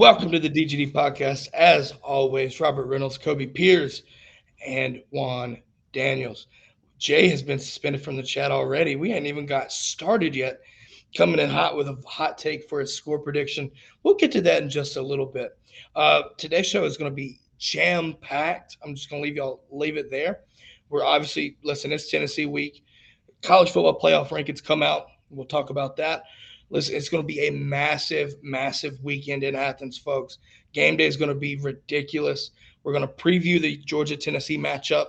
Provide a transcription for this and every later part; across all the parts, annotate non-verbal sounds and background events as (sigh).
Welcome to the DGD podcast. As always, Robert Reynolds, Kobe Pierce, and Juan Daniels. Jay has been suspended from the chat already. We ain't even got started yet. Coming in hot with a hot take for his score prediction. We'll get to that in just a little bit. Uh, today's show is going to be jam packed. I'm just going to leave y'all leave it there. We're obviously listen. It's Tennessee week. College football playoff rankings come out. We'll talk about that. Listen, it's going to be a massive, massive weekend in Athens, folks. Game day is going to be ridiculous. We're going to preview the Georgia Tennessee matchup.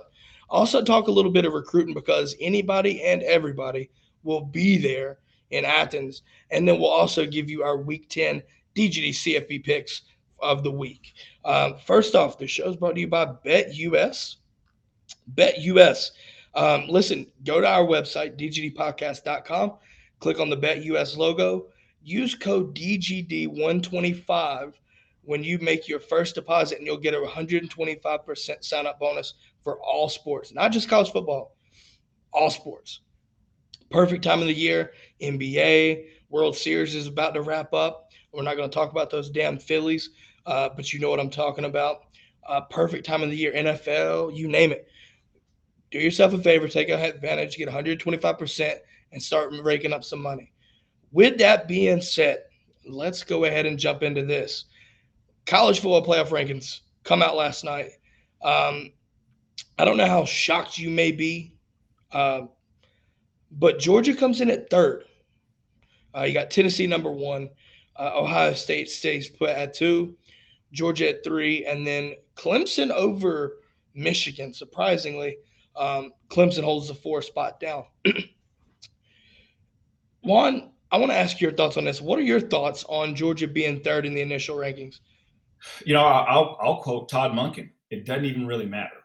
Also, talk a little bit of recruiting because anybody and everybody will be there in Athens. And then we'll also give you our week 10 DGD CFB picks of the week. Um, first off, the show is brought to you by Bet BetUS. BetUS. Um, listen, go to our website, dgdpodcast.com click on the Bet US logo. Use code DGD125 when you make your first deposit, and you'll get a 125% sign up bonus for all sports, not just college football, all sports. Perfect time of the year. NBA, World Series is about to wrap up. We're not going to talk about those damn Phillies, uh, but you know what I'm talking about. Uh, perfect time of the year. NFL, you name it. Do yourself a favor, take advantage, get 125% and start raking up some money. With that being said, let's go ahead and jump into this. College football playoff rankings come out last night. Um, I don't know how shocked you may be, uh, but Georgia comes in at third. Uh, you got Tennessee number one, uh, Ohio State stays put at two, Georgia at three, and then Clemson over Michigan. Surprisingly, um, Clemson holds the four spot down. (clears throat) Juan, I want to ask your thoughts on this. What are your thoughts on Georgia being third in the initial rankings? You know, I'll I'll quote Todd Monken. It doesn't even really matter.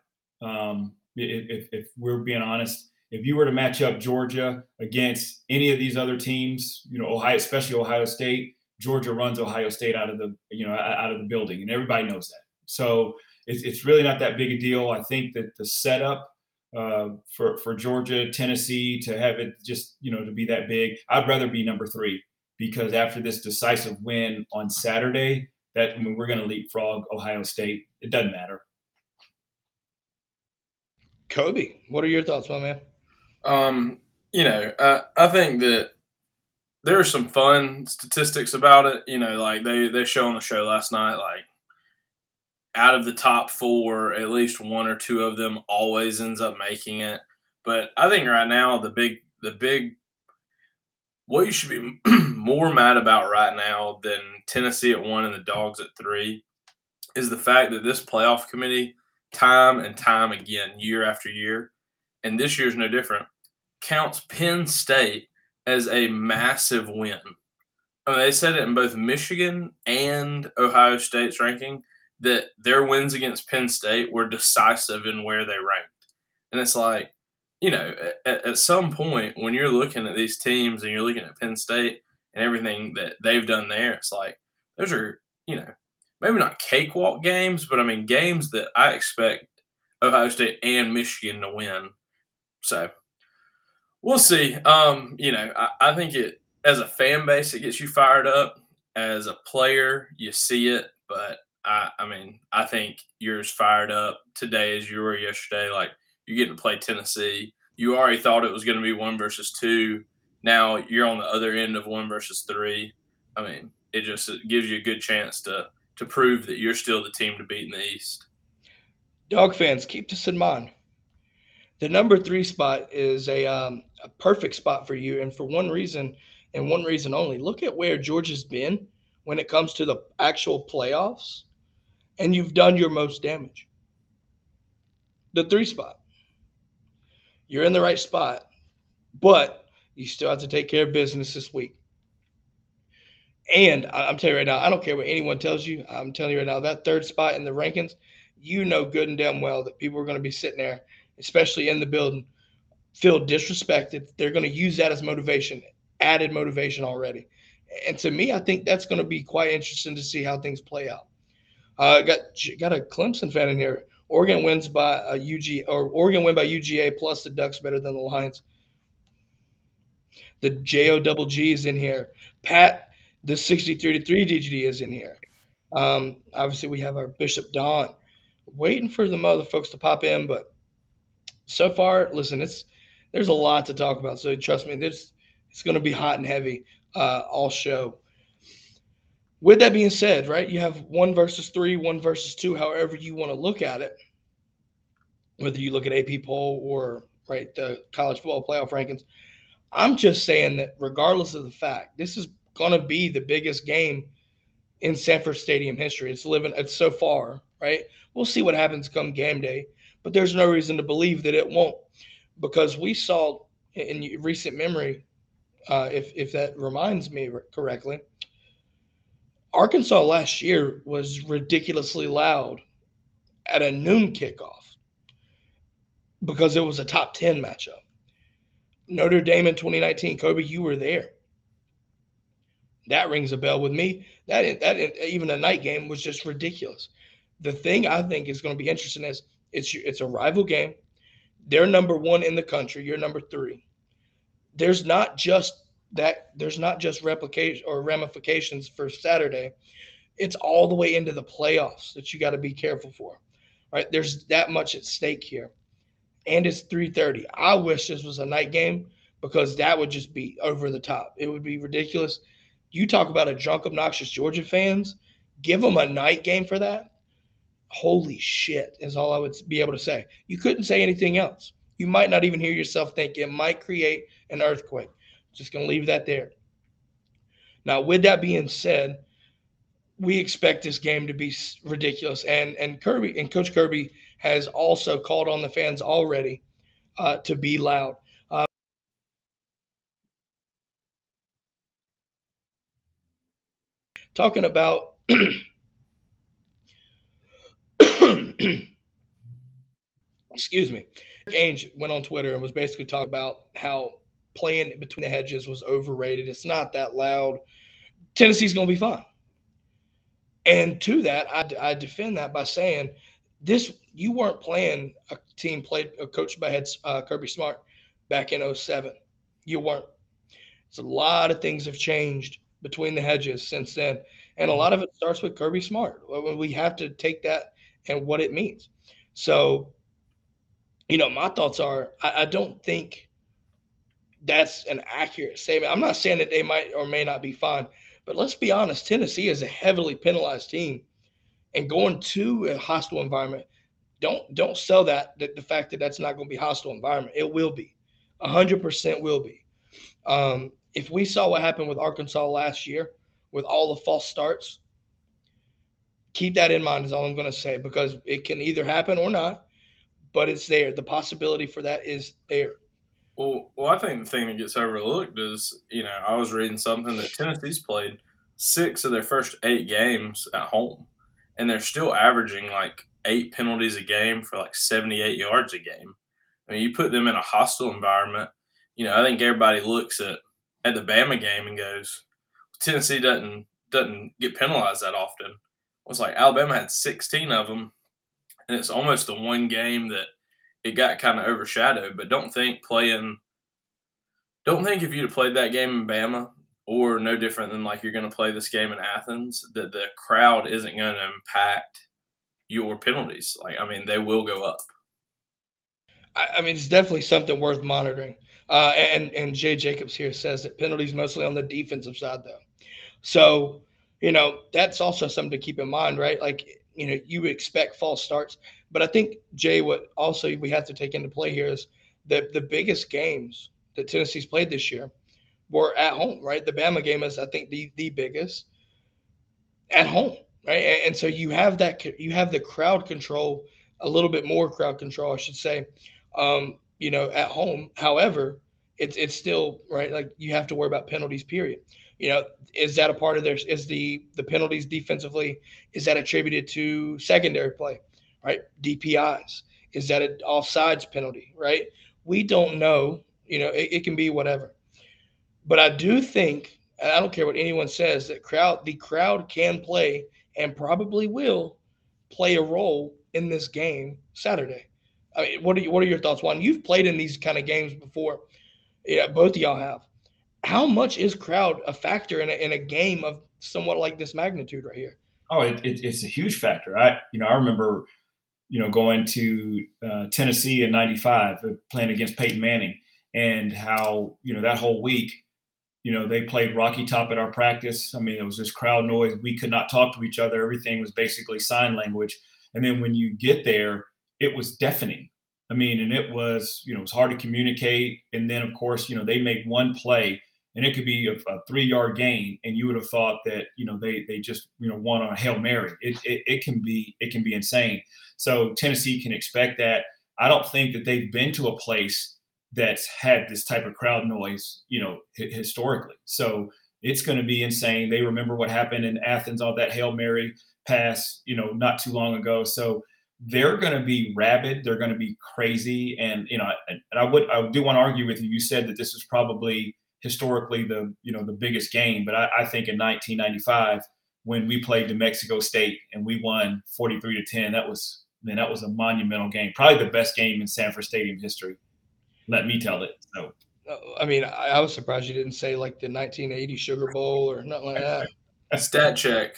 Um, if, if we're being honest, if you were to match up Georgia against any of these other teams, you know, Ohio, especially Ohio State, Georgia runs Ohio State out of the you know out of the building, and everybody knows that. So it's, it's really not that big a deal. I think that the setup uh, for for Georgia, Tennessee to have it just you know to be that big. I'd rather be number three because after this decisive win on Saturday, that I mean, we're going to leapfrog Ohio State. It doesn't matter. Kobe, what are your thoughts, my man? Um, you know, I, I think that there are some fun statistics about it. You know, like they they show on the show last night, like out of the top four, at least one or two of them always ends up making it. But I think right now the big the big what you should be (clears throat) more mad about right now than Tennessee at one and the dogs at three is the fact that this playoff committee, time and time again, year after year, and this year's no different, counts Penn State as a massive win. I mean, they said it in both Michigan and Ohio State's ranking that their wins against Penn State were decisive in where they ranked. And it's like, you know, at, at, some point when you're looking at these teams and you're looking at Penn State and everything that they've done there, it's like those are, you know, maybe not cakewalk games, but I mean games that I expect Ohio State and Michigan to win. So we'll see. Um, you know, I, I think it as a fan base, it gets you fired up. As a player, you see it, but I, I mean, I think you're as fired up today as you were yesterday. Like you're getting to play Tennessee. You already thought it was going to be one versus two. Now you're on the other end of one versus three. I mean, it just it gives you a good chance to to prove that you're still the team to beat in the East. Dog fans, keep this in mind. The number three spot is a um, a perfect spot for you, and for one reason and one reason only. Look at where Georgia's been when it comes to the actual playoffs and you've done your most damage. The three spot. You're in the right spot, but you still have to take care of business this week. And I'm telling you right now, I don't care what anyone tells you. I'm telling you right now, that third spot in the rankings, you know good and damn well that people are going to be sitting there, especially in the building, feel disrespected. They're going to use that as motivation, added motivation already. And to me, I think that's going to be quite interesting to see how things play out. Uh, got got a Clemson fan in here. Oregon wins by a UG or Oregon win by UGA plus the Ducks better than the Lions. The JO double G is in here. Pat, the 63 to 3 DGD is in here. Um, obviously, we have our Bishop Don waiting for the mother folks to pop in, but so far, listen, it's there's a lot to talk about. So trust me, this it's going to be hot and heavy uh, all show with that being said, right, you have one versus three, one versus two, however you want to look at it. Whether you look at AP poll or right the college football playoff rankings, I'm just saying that regardless of the fact, this is going to be the biggest game in Sanford Stadium history. It's living. It's so far, right? We'll see what happens come game day, but there's no reason to believe that it won't, because we saw in recent memory, uh, if if that reminds me correctly Arkansas last year was ridiculously loud at a noon kickoff because it was a top 10 matchup. Notre Dame in 2019, Kobe, you were there. That rings a bell with me. That that even a night game was just ridiculous. The thing I think is going to be interesting is it's it's a rival game. They're number one in the country. You're number three. There's not just that there's not just replication or ramifications for Saturday. It's all the way into the playoffs that you got to be careful for. Right? There's that much at stake here. And it's 3:30. I wish this was a night game because that would just be over the top. It would be ridiculous. You talk about a drunk obnoxious Georgia fans, give them a night game for that. Holy shit is all I would be able to say. You couldn't say anything else. You might not even hear yourself think it might create an earthquake. Just going to leave that there. Now, with that being said, we expect this game to be ridiculous, and and Kirby and Coach Kirby has also called on the fans already uh, to be loud. Uh, talking about (coughs) excuse me, Ange went on Twitter and was basically talking about how playing between the hedges was overrated. It's not that loud. Tennessee's going to be fine. And to that, I, I defend that by saying this: you weren't playing a team played a coached by head uh, Kirby Smart back in 07. You weren't. So a lot of things have changed between the hedges since then, and a lot of it starts with Kirby Smart. We have to take that and what it means. So, you know, my thoughts are: I, I don't think that's an accurate statement. I'm not saying that they might or may not be fine, but let's be honest. Tennessee is a heavily penalized team, and going to a hostile environment, don't don't sell that, that the fact that that's not going to be hostile environment. It will be, hundred percent will be. Um, if we saw what happened with Arkansas last year with all the false starts, keep that in mind. Is all I'm going to say because it can either happen or not, but it's there. The possibility for that is there. Well, well, I think the thing that gets overlooked is, you know, I was reading something that Tennessee's played six of their first eight games at home, and they're still averaging like eight penalties a game for like 78 yards a game. I mean, you put them in a hostile environment, you know, I think everybody looks at at the Bama game and goes, Tennessee doesn't doesn't get penalized that often. It's like Alabama had 16 of them, and it's almost the one game that it got kind of overshadowed. But don't think playing, don't think if you'd played that game in Bama or no different than like you're going to play this game in Athens, that the crowd isn't going to impact your penalties. Like, I mean, they will go up. I, mean, it's definitely something worth monitoring. Uh, and and Jay Jacobs here says that penalties mostly on the defensive side, though. So, you know, that's also something to keep in mind, right? Like, you know, you expect false starts, but I think Jay, what also we have to take into play here is that the biggest games that Tennessee's played this year were at home, right? The Bama game is, I think, the the biggest at home, right? And, and so you have that you have the crowd control, a little bit more crowd control, I should say, um, you know, at home. However, it's it's still right. Like you have to worry about penalties. Period. You know, is that a part of their? Is the the penalties defensively? Is that attributed to secondary play? Right, DPIs. Is that an offsides penalty? Right. We don't know. You know, it, it can be whatever. But I do think, I don't care what anyone says, that crowd the crowd can play and probably will play a role in this game Saturday. I mean, what are you, what are your thoughts? Juan? you've played in these kind of games before. Yeah, both of y'all have. How much is crowd a factor in a, in a game of somewhat like this magnitude right here? Oh, it, it, it's a huge factor. I, you know, I remember, you know, going to uh, Tennessee in '95, uh, playing against Peyton Manning, and how you know that whole week, you know, they played Rocky Top at our practice. I mean, it was this crowd noise. We could not talk to each other. Everything was basically sign language. And then when you get there, it was deafening. I mean, and it was, you know, it was hard to communicate. And then, of course, you know, they make one play and it could be a, a three yard gain. And you would have thought that, you know, they, they just, you know, won on Hail Mary. It, it, it can be, it can be insane. So Tennessee can expect that. I don't think that they've been to a place that's had this type of crowd noise, you know, h- historically. So it's going to be insane. They remember what happened in Athens all that Hail Mary pass, you know, not too long ago. So they're going to be rabid. They're going to be crazy. And, you know, and I would, I do want to argue with you. You said that this is probably historically the, you know, the biggest game, but I, I think in 1995, when we played New Mexico State and we won 43 to 10, that was, man, that was a monumental game. Probably the best game in Sanford Stadium history. Let me tell it. So, uh, I mean, I, I was surprised you didn't say like the 1980 Sugar Bowl or nothing like that. (laughs) Stat check.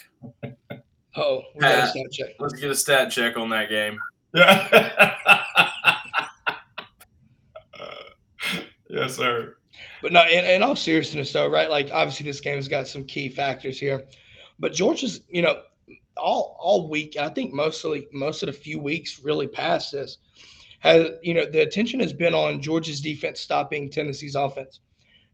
Oh, we got a stat check. Let's get a stat check on that game. (laughs) yes, sir. But no, in, in all seriousness, though, right? Like, obviously, this game's got some key factors here. But Georgia's, you know, all all week, I think mostly most of the few weeks really past this, has you know the attention has been on Georgia's defense stopping Tennessee's offense,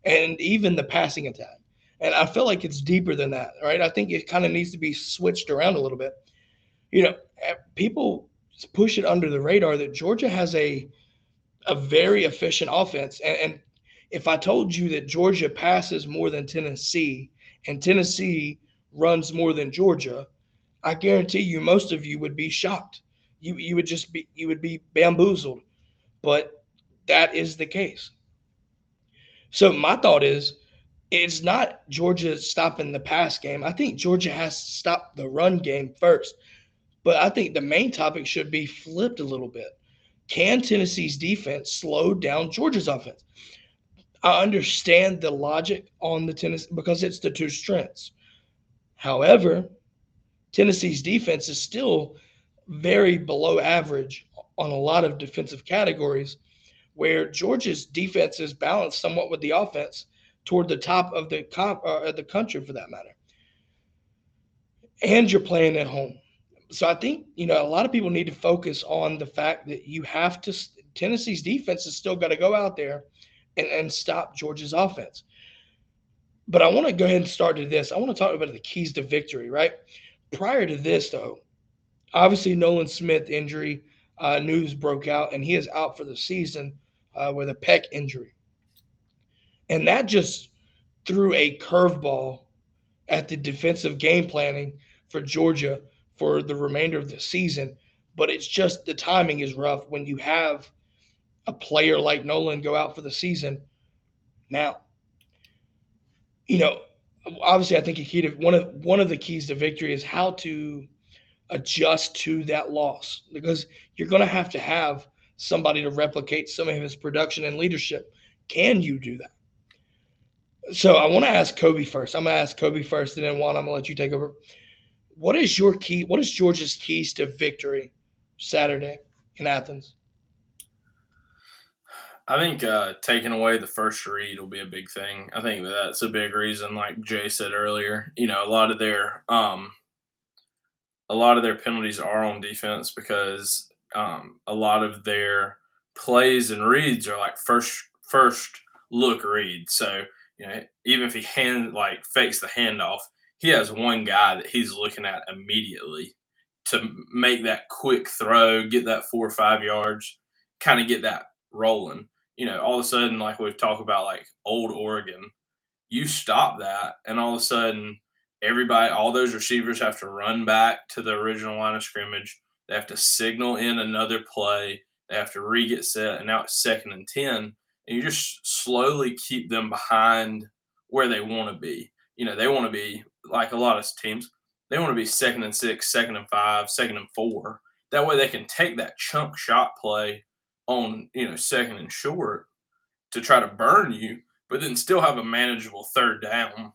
and even the passing attack. And I feel like it's deeper than that, right? I think it kind of needs to be switched around a little bit. You know, eh, people push it under the radar that Georgia has a a very efficient offense. And, and if I told you that Georgia passes more than Tennessee and Tennessee runs more than Georgia, I guarantee you most of you would be shocked. You you would just be you would be bamboozled. But that is the case. So my thought is it's not Georgia stopping the pass game. I think Georgia has to stop the run game first. But I think the main topic should be flipped a little bit. Can Tennessee's defense slow down Georgia's offense? I understand the logic on the Tennessee because it's the two strengths. However, Tennessee's defense is still very below average on a lot of defensive categories, where Georgia's defense is balanced somewhat with the offense toward the top of the comp, uh, the country for that matter. And you're playing at home. So I think, you know, a lot of people need to focus on the fact that you have to Tennessee's defense has still got to go out there and, and stop Georgia's offense. But I want to go ahead and start to this. I want to talk about the keys to victory, right? Prior to this, though, obviously Nolan Smith injury uh, news broke out, and he is out for the season uh, with a pec injury. And that just threw a curveball at the defensive game planning for Georgia for the remainder of the season. But it's just the timing is rough when you have a player like Nolan go out for the season. Now, you know, obviously, I think a key to one of one of the keys to victory is how to adjust to that loss because you're going to have to have somebody to replicate some of his production and leadership. Can you do that? So I want to ask Kobe first. I'm gonna ask Kobe first, and then Juan, I'm gonna let you take over. What is your key? What is Georgia's keys to victory Saturday in Athens? I think uh, taking away the first read will be a big thing. I think that's a big reason, like Jay said earlier. You know, a lot of their um, a lot of their penalties are on defense because um, a lot of their plays and reads are like first first look read. So you know, even if he hand like fakes the handoff, he has one guy that he's looking at immediately to make that quick throw, get that four or five yards, kind of get that rolling. You know, all of a sudden, like we've talked about, like old Oregon, you stop that, and all of a sudden, everybody, all those receivers have to run back to the original line of scrimmage. They have to signal in another play. They have to re get set, and now it's second and 10. And you just slowly keep them behind where they want to be. You know, they want to be like a lot of teams, they want to be second and six, second and five, second and four. That way they can take that chunk shot play on, you know, second and short to try to burn you, but then still have a manageable third down.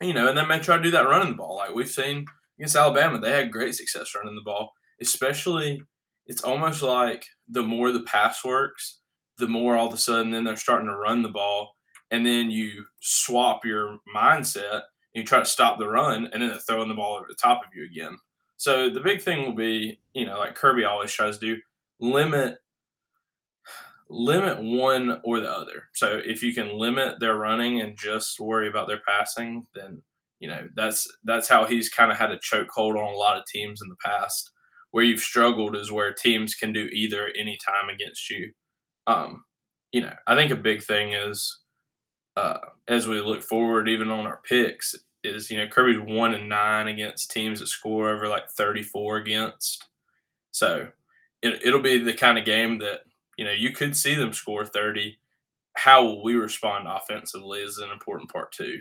You know, and then they try to do that running the ball. Like we've seen against Alabama, they had great success running the ball, especially it's almost like the more the pass works, the more all of a sudden then they're starting to run the ball. And then you swap your mindset and you try to stop the run, and then they're throwing the ball over the top of you again. So the big thing will be, you know, like Kirby always tries to do, limit limit one or the other. So if you can limit their running and just worry about their passing, then you know that's that's how he's kind of had a chokehold on a lot of teams in the past. Where you've struggled is where teams can do either any time against you. Um, you know, I think a big thing is uh, as we look forward, even on our picks, is you know Kirby's one and nine against teams that score over like 34 against. So it, it'll be the kind of game that you know you could see them score 30. How will we respond offensively is an important part too.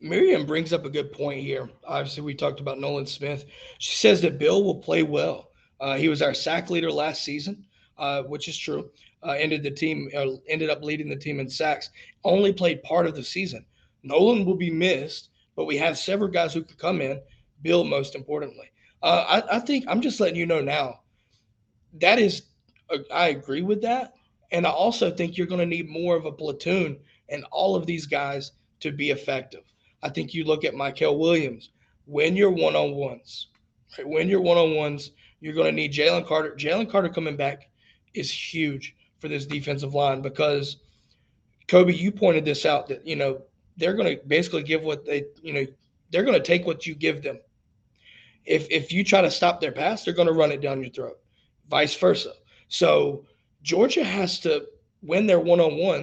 Miriam brings up a good point here. Obviously, we talked about Nolan Smith. She says that Beal will play well. Uh, he was our sack leader last season, uh, which is true. Uh, ended the team, uh, ended up leading the team in sacks. Only played part of the season. Nolan will be missed, but we have several guys who could come in. Beal, most importantly, uh, I, I, think I'm just letting you know now. That is, I agree with that, and I also think you're going to need more of a platoon and all of these guys to be effective. I think you look at Mykel Williams. When you're one on ones, right? When you're one on ones, you're going to need Jalen Carter. Jalen Carter coming back is huge for this defensive line because Kobe, you pointed this out that you know they're going to basically give what they, you know, they're going to take what you give them. If if you try to stop their pass, they're going to run it down your throat. Vice versa. So Georgia has to win their one on one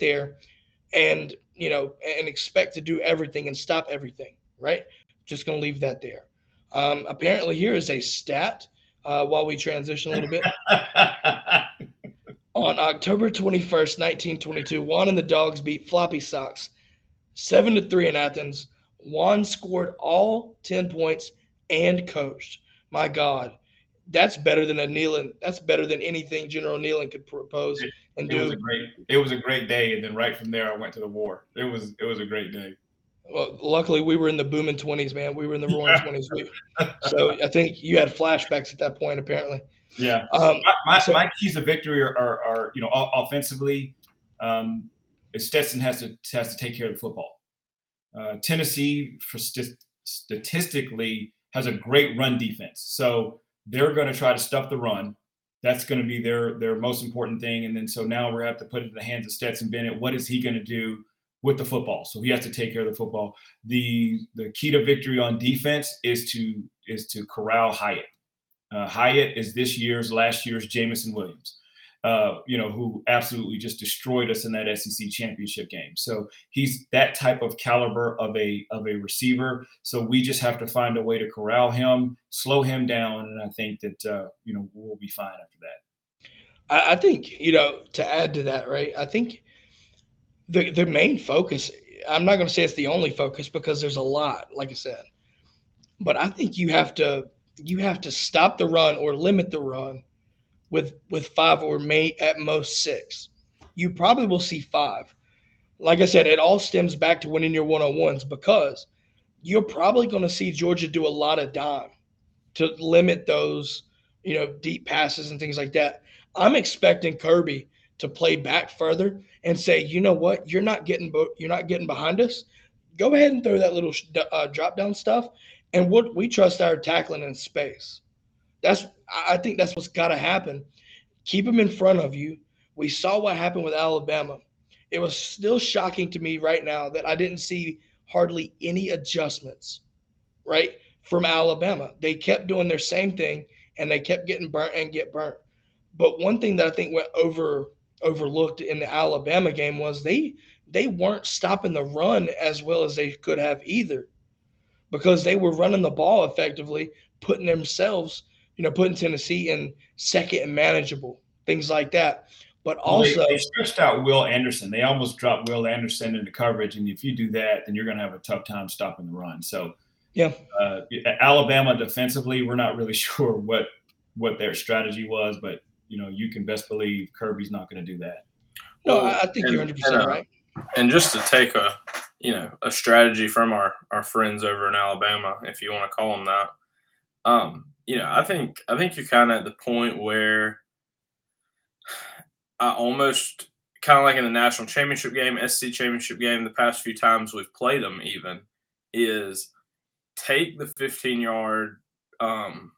there and you know and expect to do everything and stop everything right? Just going to leave that there. Um, apparently here is a stat uh, while we transition a little bit. (laughs) On October 21st, 1922, Juan and the Dogs beat Floppy Socks 7 to 3 in Athens. Juan scored all 10 points and coached. My God, that's better than a Neyland. That's better than anything General Neyland could propose and it do. Was a great, it was a great day, and then right from there, I went to the war. It was it was a great day. Well, luckily we were in the booming twenties, man. We were in the roaring (laughs) twenties. so I think you had flashbacks at that point, apparently. Yeah. Um, my, my, so, my, keys of victory are, are, are you know, offensively, um, Stetson has to has to take care of the football. Uh, Tennessee, for st- statistically, has a great run defense, so they're going to try to stuff the run. That's going to be their their most important thing. And then so now we're have to put it in the hands of Stetson Bennett. What is he going to do with the football? So he has to take care of the football. The the key to victory on defense is to is to corral Hyatt. Uh, Hyatt is this year's, last year's Jameson Williams, uh, you know, who absolutely just destroyed us in that SEC championship game. So he's that type of caliber of a of a receiver. So we just have to find a way to corral him, slow him down, and I think that uh, you know we'll be fine after that. I, I think you know to add to that, right? I think the the main focus. I'm not going to say it's the only focus because there's a lot, like I said, but I think you have to you have to stop the run or limit the run with with five or may at most six. You probably will see five. Like I said, it all stems back to winning your one on ones because you're probably going to see Georgia do a lot of dime to limit those, you know, deep passes and things like that. I'm expecting Kirby to play back further and say, you know what, you're not getting you're not getting behind us. Go ahead and throw that little uh, drop down stuff, and what we trust our tackling in space. That's I think that's what's got to happen. Keep them in front of you. We saw what happened with Alabama. It was still shocking to me right now that I didn't see hardly any adjustments, right, from Alabama. They kept doing their same thing and they kept getting burnt and get burnt. But one thing that I think went over overlooked in the Alabama game was they they weren't stopping the run as well as they could have either because they were running the ball effectively, putting themselves, you know, putting Tennessee in second and manageable, things like that. But also, well, they, they, stretched out Will Anderson. They almost dropped Will Anderson into coverage, and if you do that, then you're going to have a tough time stopping the run. So, yeah, uh, Alabama defensively, we're not really (laughs) sure what what their strategy was, but you know, you can best believe Kirby's not going to do that. No, I think and, you're 100 percent uh, right. And just to take a you know a strategy from our our friends over in Alabama, if you want to call them that, um, you know, I think I think you're kind of at the point where (sighs) I almost kind of like in the national championship game, SEC championship game, the past few times we've played them, even is take the 15 yard, um,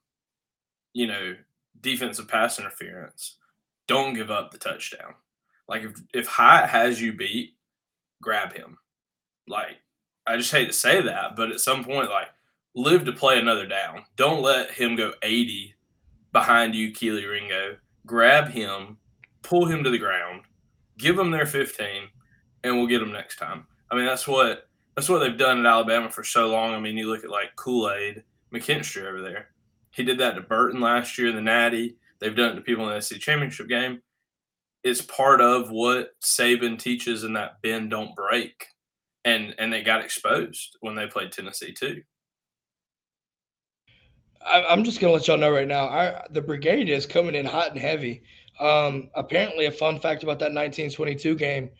you know, defensive pass interference. Don't give up the touchdown. Like if if Hyatt has you beat, grab him. Like I just hate to say that, but at some point, like live to play another down. Don't let him go 80 behind you, Kelee Ringo. Grab him pull him to the ground, give them their 15, and we'll get them next time. I mean, that's what that's what they've done at Alabama for so long. I mean, you look at like Kool Aid McKinstry over there. He did that to Burton last year the Natty. They've done it to people in the SEC championship game. It's part of what Saban teaches in that bend don't break, and and they got exposed when they played Tennessee too. I'm just gonna let y'all know right now. Our the brigade is coming in hot and heavy. Um, apparently, a fun fact about that 1922 game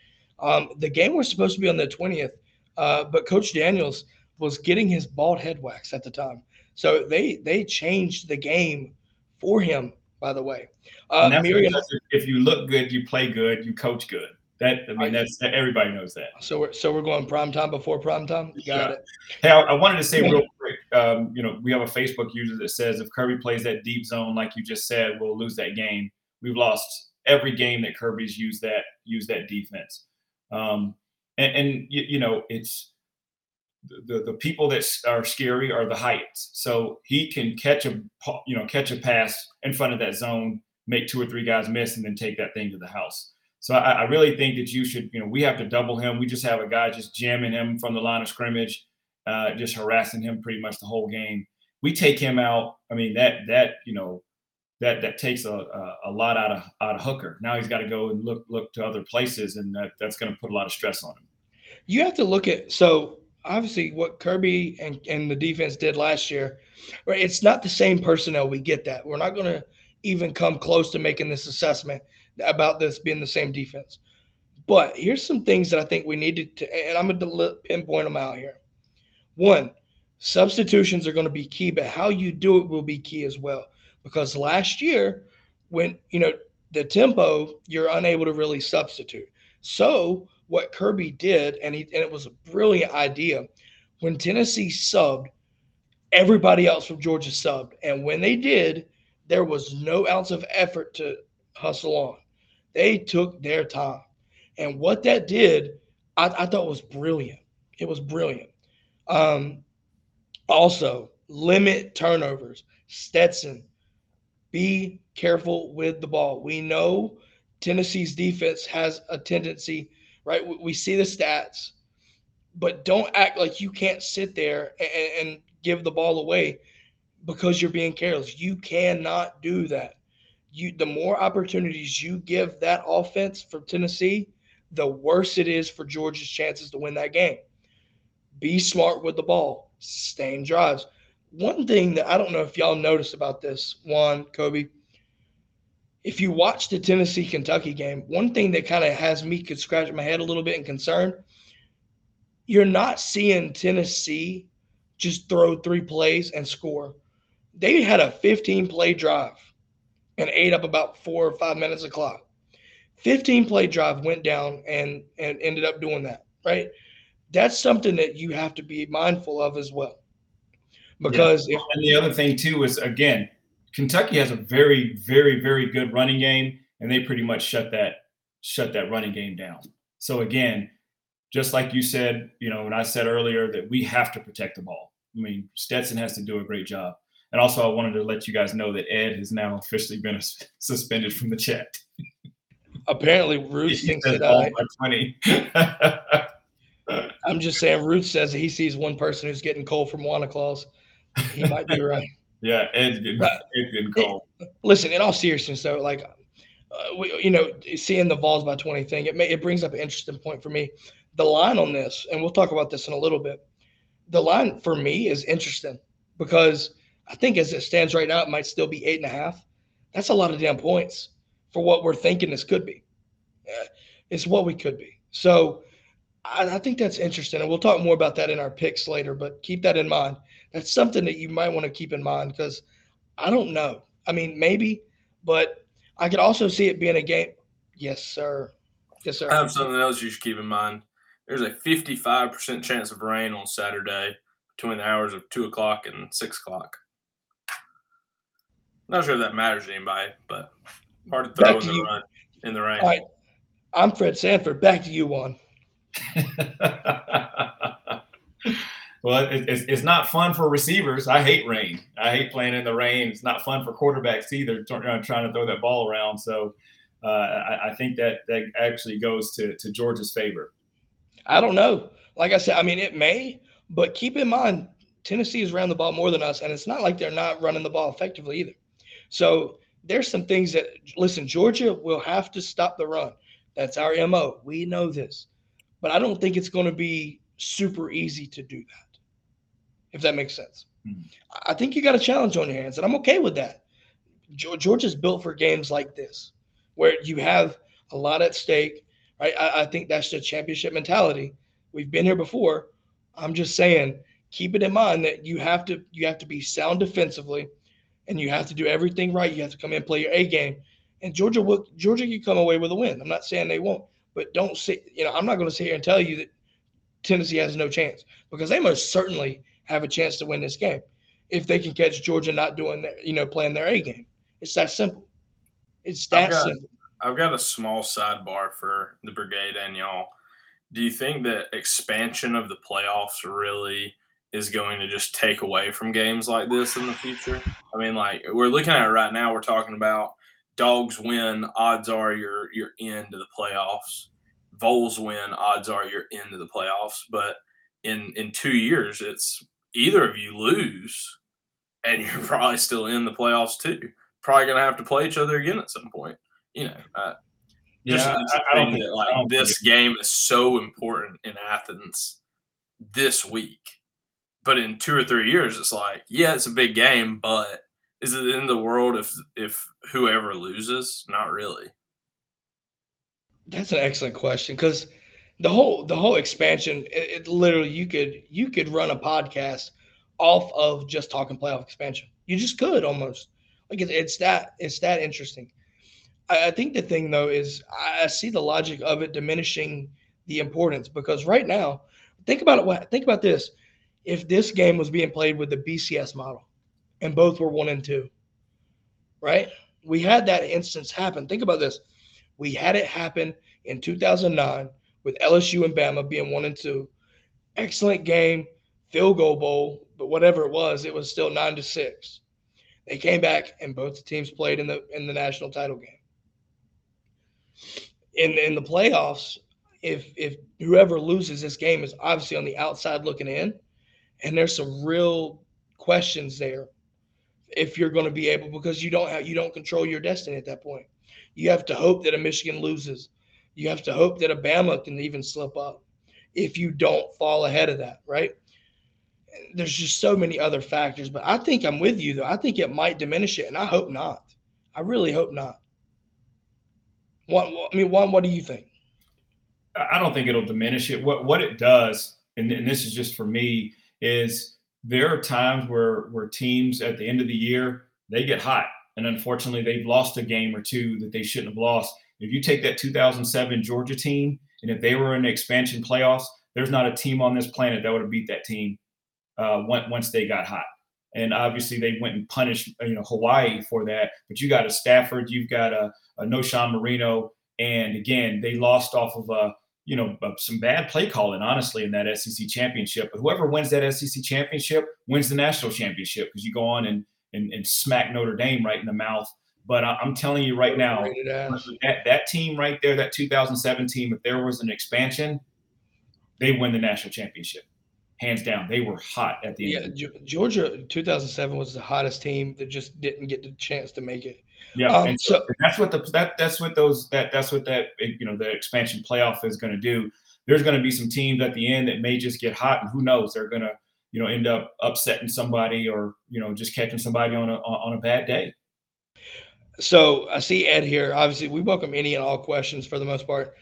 um, the game was supposed to be on the 20th, uh, but Coach Daniels was getting his bald head waxed at the time. So they they changed the game for him, by the way. Uh, Miriam, if you look good, you play good, you coach good. That I mean, that's everybody knows that. So we're so we're going prime time before prime time. Got yeah. it. Hey, I, I, wanted to say real quick. Um, you know, we have a Facebook user that says if Kirby plays that deep zone like you just said, we'll lose that game we've lost every game that Kirby's used that used that defense. Um, and, and you, you, know, it's the, the people that are scary are the Hyatts. So he can catch a you know catch a pass in front of that zone, make two or three guys miss, and then take that thing to the house. So I, I really think that you should you know we have to double him. We just have a guy just jamming him from the line of scrimmage, uh, just harassing him pretty much the whole game. We take him out. I mean that that you know that that takes a, a, a, lot out of out of Hooker. Now he's got to go and look look to other places, and that, that's going to put a lot of stress on him. You have to look at so obviously what Kirby and, and the defense did last year. Right, it's not the same personnel. We get that. We're not going to even come close to making this assessment about this being the same defense. But here's some things that I think we need to, and I'm going to pinpoint them out here. One, substitutions are going to be key, but how you do it will be key as well. Because last year when you know the tempo you're unable to really substitute. So what kirby did and he and it was a brilliant idea when tennessee subbed everybody else from georgia subbed. And when they did there was no ounce of effort to hustle on. They took their time. And what that did i, I thought was brilliant. It was brilliant um, also limit turnovers stetson be careful with the ball. We know Tennessee's defense has a tendency, right? We see the stats, but don't act like you can't sit there and, and give the ball away because you're being careless. You cannot do that. You the more opportunities you give that offense for Tennessee, the worse it is for Georgia's chances to win that game. Be smart with the ball, sustain drives one thing that I don't know if y'all noticed about this, Juan, Kobe, if you watch the Tennessee Kentucky game, one thing that kind of has me could scratch my head a little bit and concerned, you're not seeing Tennessee just throw three plays and score. They had a 15 play drive and ate up about four or five minutes of clock. 15 play drive went down and and ended up doing that, right? That's something that you have to be mindful of as well. Because yeah. if, and the other thing too is again, Kentucky has a very, very, very good running game, and they pretty much shut that shut that running game down. So again, just like you said, you know, when I said earlier that we have to protect the ball. I mean, Stetson has to do a great job. And also, I wanted to let you guys know that Ed has now officially been suspended from the chat. Apparently, Ruth thinks that I. Twenty. (laughs) I'm just saying, Ruth says he sees one person who's getting cold from Wanta Claus. He might be right. (laughs) yeah, Ed's getting. Ed's getting cold. listen, in all seriousness, though, like, uh, we, you know, seeing the Vols by 20 thing, it, may, it brings up an interesting point for me. The line on this, and we'll talk about this in a little bit. The line for me is interesting because I think as it stands right now, it might still be eight and a half. That's a lot of damn points for what we're thinking this could be. Uh, it's what we could be. So I, I, think that's interesting. And we'll talk more about that in our picks later, but keep that in mind. That's something that you might want to keep in mind because I don't know. I mean, maybe, but I could also see it being a game. Yes, sir. Yes, sir. I have something else you should keep in mind. There's a 55% chance of rain on Saturday between the hours of 2 o'clock and 6 o'clock. Not sure if that matters to anybody, but hard to throw in the, run, in the rain. All right. I'm Fred Sanford. Back to you, Juan. (laughs) well, it, it's, it's not fun for receivers. I hate rain. I hate playing in the rain. It's not fun for quarterbacks either, trying to throw that ball around. So uh, I, I, think that that actually goes to, to Georgia's favor. I don't know. Like I said, I mean, it may, but keep in mind, Tennessee is around the ball more than us, and it's not like they're not running the ball effectively either. So there's some things that, listen, Georgia will have to stop the run. That's our MO. We know this. But I don't think it's going to be super easy to do that, if that makes sense. Mm-hmm. I think you got a challenge on your hands, and I'm okay with that. Georgia's built for games like this, where you have a lot at stake. Right? I, I think that's the championship mentality. We've been here before. I'm just saying, keep it in mind that you have to you have to be sound defensively, and you have to do everything right. You have to come in and play your A game, and Georgia will Georgia can come away with a win. I'm not saying they won't, but don't say you know I'm not going to sit here and tell you that Tennessee has no chance because they most certainly have a chance to win this game if they can catch Georgia not doing their, you know playing their A game. It's that simple. It's that I've got, simple. I've got a small sidebar for the brigade and y'all. Do you think that expansion of the playoffs really is going to just take away from games like this in the future? I mean, like we're looking at it right now, we're talking about dogs win, odds are you're you're into the playoffs. Vols win, odds are you're into the playoffs. But in in two years, it's either of you lose, and (laughs) you're probably still in the playoffs too. Probably gonna have to play each other again at some point. You know, uh, just yeah, I, I think that, like this game is so important in Athens this week. But in two or three years, it's like, yeah, it's a big game, but is it in the world if if whoever loses? Not really. That's an excellent question because the whole the whole expansion, it, it, literally you could you could run a podcast off of just talking playoff expansion. You just could almost like it, it's that it's that interesting. I, I think the thing though is I see the logic of it diminishing the importance because right now, think about it. Think about this: if this game was being played with the BCS model, and both were one and two, right? We had that instance happen. Think about this. We had it happen in 2009 with LSU and Bama being one and two. Excellent game, field goal bowl, but whatever it was, it was still nine to six. They came back and both the teams played in the in the national title game. In in the playoffs, if if whoever loses this game is obviously on the outside looking in, and there's some real questions there if you're going to be able because you don't have you don't control your destiny at that point. You have to hope that a Michigan loses. You have to hope that a Bama can even slip up if you don't fall ahead of that, right? There's just so many other factors, but I think I'm with you though. I think it might diminish it, and I hope not. I really hope not. One, I mean, one. What do you think? I don't think it'll diminish it. What what it does, and, and this is just for me, is there are times where where teams at the end of the year they get hot, and unfortunately they've lost a game or two that they shouldn't have lost. If you take that 2007 Georgia team, and if they were in the expansion playoffs, there's not a team on this planet that would have beat that team uh, once they got hot. And obviously they went and punished you know Hawaii for that. But you got a Stafford, you've got a, a Knowshon Moreno, and again they lost off of a you know uh, some bad play calling honestly in that SEC championship. But whoever wins that SEC championship wins the national championship because you go on and, and and smack Notre Dame right in the mouth. But I'm telling you right now, that, that team right there, that 2007 team, if there was an expansion, they win the national championship hands down. They were hot at the end. Yeah, Georgia 2007 was the hottest team that just didn't get the chance to make it. Yeah, um, and so, so that's what the that that's what those that that's what that you know the expansion playoff is going to do. There's going to be some teams at the end that may just get hot, and who knows? They're going to you know end up upsetting somebody or you know just catching somebody on a on a bad day. So I see Ed here. Obviously, we welcome any and all questions for the most part.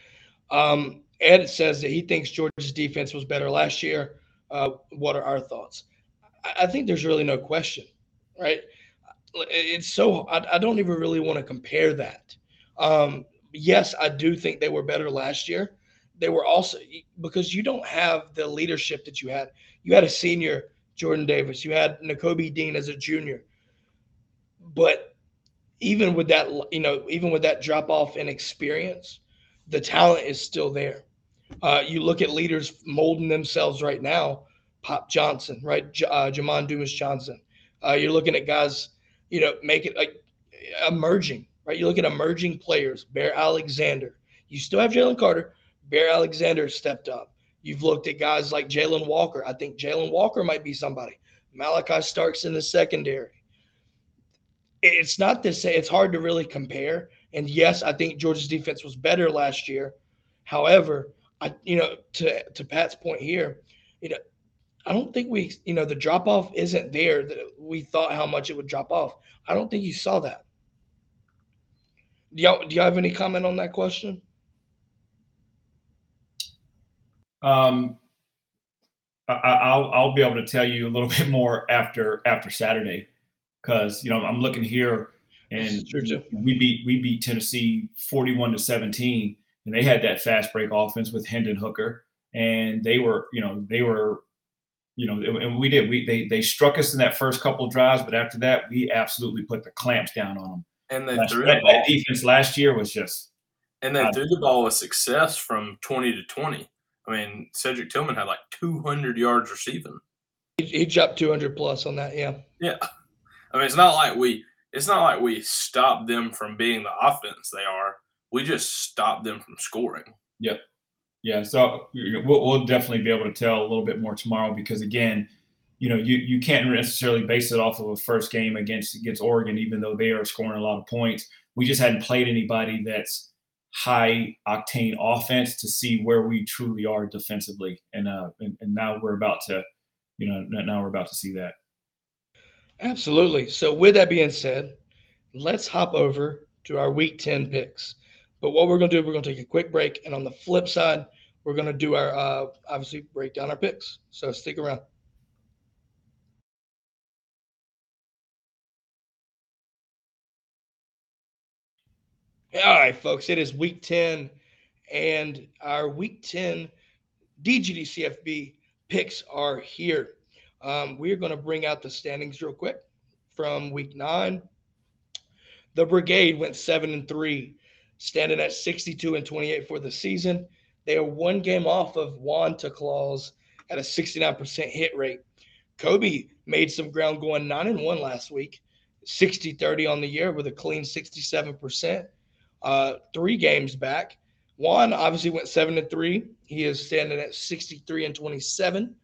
Um, Ed says that he thinks Georgia's defense was better last year. Uh, what are our thoughts? I think there's really no question, right? It's so I, I don't even really want to compare that. Um, yes, I do think they were better last year. They were also because you don't have the leadership that you had. You had a senior Jordan Davis. You had Nakobe Dean as a junior. But even with that, you know, even with that drop off in experience, the talent is still there. Uh, you look at leaders molding themselves right now. Pop Johnson, right? J- uh, Jamon Dumas Johnson. Uh, you're looking at guys, you know, make it like emerging, right? You look at emerging players. Bear Alexander. You still have Jalen Carter. Bear Alexander stepped up. You've looked at guys like Jalon Walker. I think Jalon Walker might be somebody. Malachi Starks in the secondary. It's not to say it's hard to really compare. And yes, I think Georgia's defense was better last year. However, I, you know, to to Pat's point here, you know, I don't think we, you know, the drop off isn't there that we thought how much it would drop off. I don't think you saw that. Do y'all, do y'all have any comment on that question? Um, I, will I'll be able to tell you a little (laughs) bit more after after Saturday, because you know I'm looking here, and we beat we beat Tennessee 41 to 17 and they had that fast break offense with Hendon Hooker, and they were, you know, they were, you know, and we did. We they they struck us in that first couple of drives, but after that, we absolutely put the clamps down on them. And they last, threw that, the ball. that defense last year was just. And they uh, threw the ball with success from twenty to twenty. I mean, Cedric Tillman had like two hundred yards receiving. He, he jumped two hundred plus on that. Yeah. Yeah. I mean, it's not like we. It's not like we stopped them from being the offense they are we just stopped them from scoring. Yep. Yeah. So we'll, we'll definitely be able to tell a little bit more tomorrow because again, you know, you, you can't necessarily base it off of a first game against against Oregon, even though they are scoring a lot of points. We just hadn't played anybody that's high octane offense to see where we truly are defensively, and uh, and, and now we're about to, you know, now we're about to see that. Absolutely. So with that being said, let's hop over to our Week Ten picks. But what we're going to do, we're going to take a quick break. And on the flip side, we're going to do our, uh, obviously, break down our picks. So stick around. All right, folks, it is week 10, and our week 10 DGDCFB picks are here. Um, we are going to bring out the standings real quick from week nine. The Brigade went seven and three standing at 62 and 28 for the season. They are one game off of Wanta Claus at a 69% hit rate. Kobe made some ground going 9 and 1 last week, 60 30 on the year with a clean 67%. Uh, three games back. Juan obviously went 7 and 3. He is standing at 63 and 27,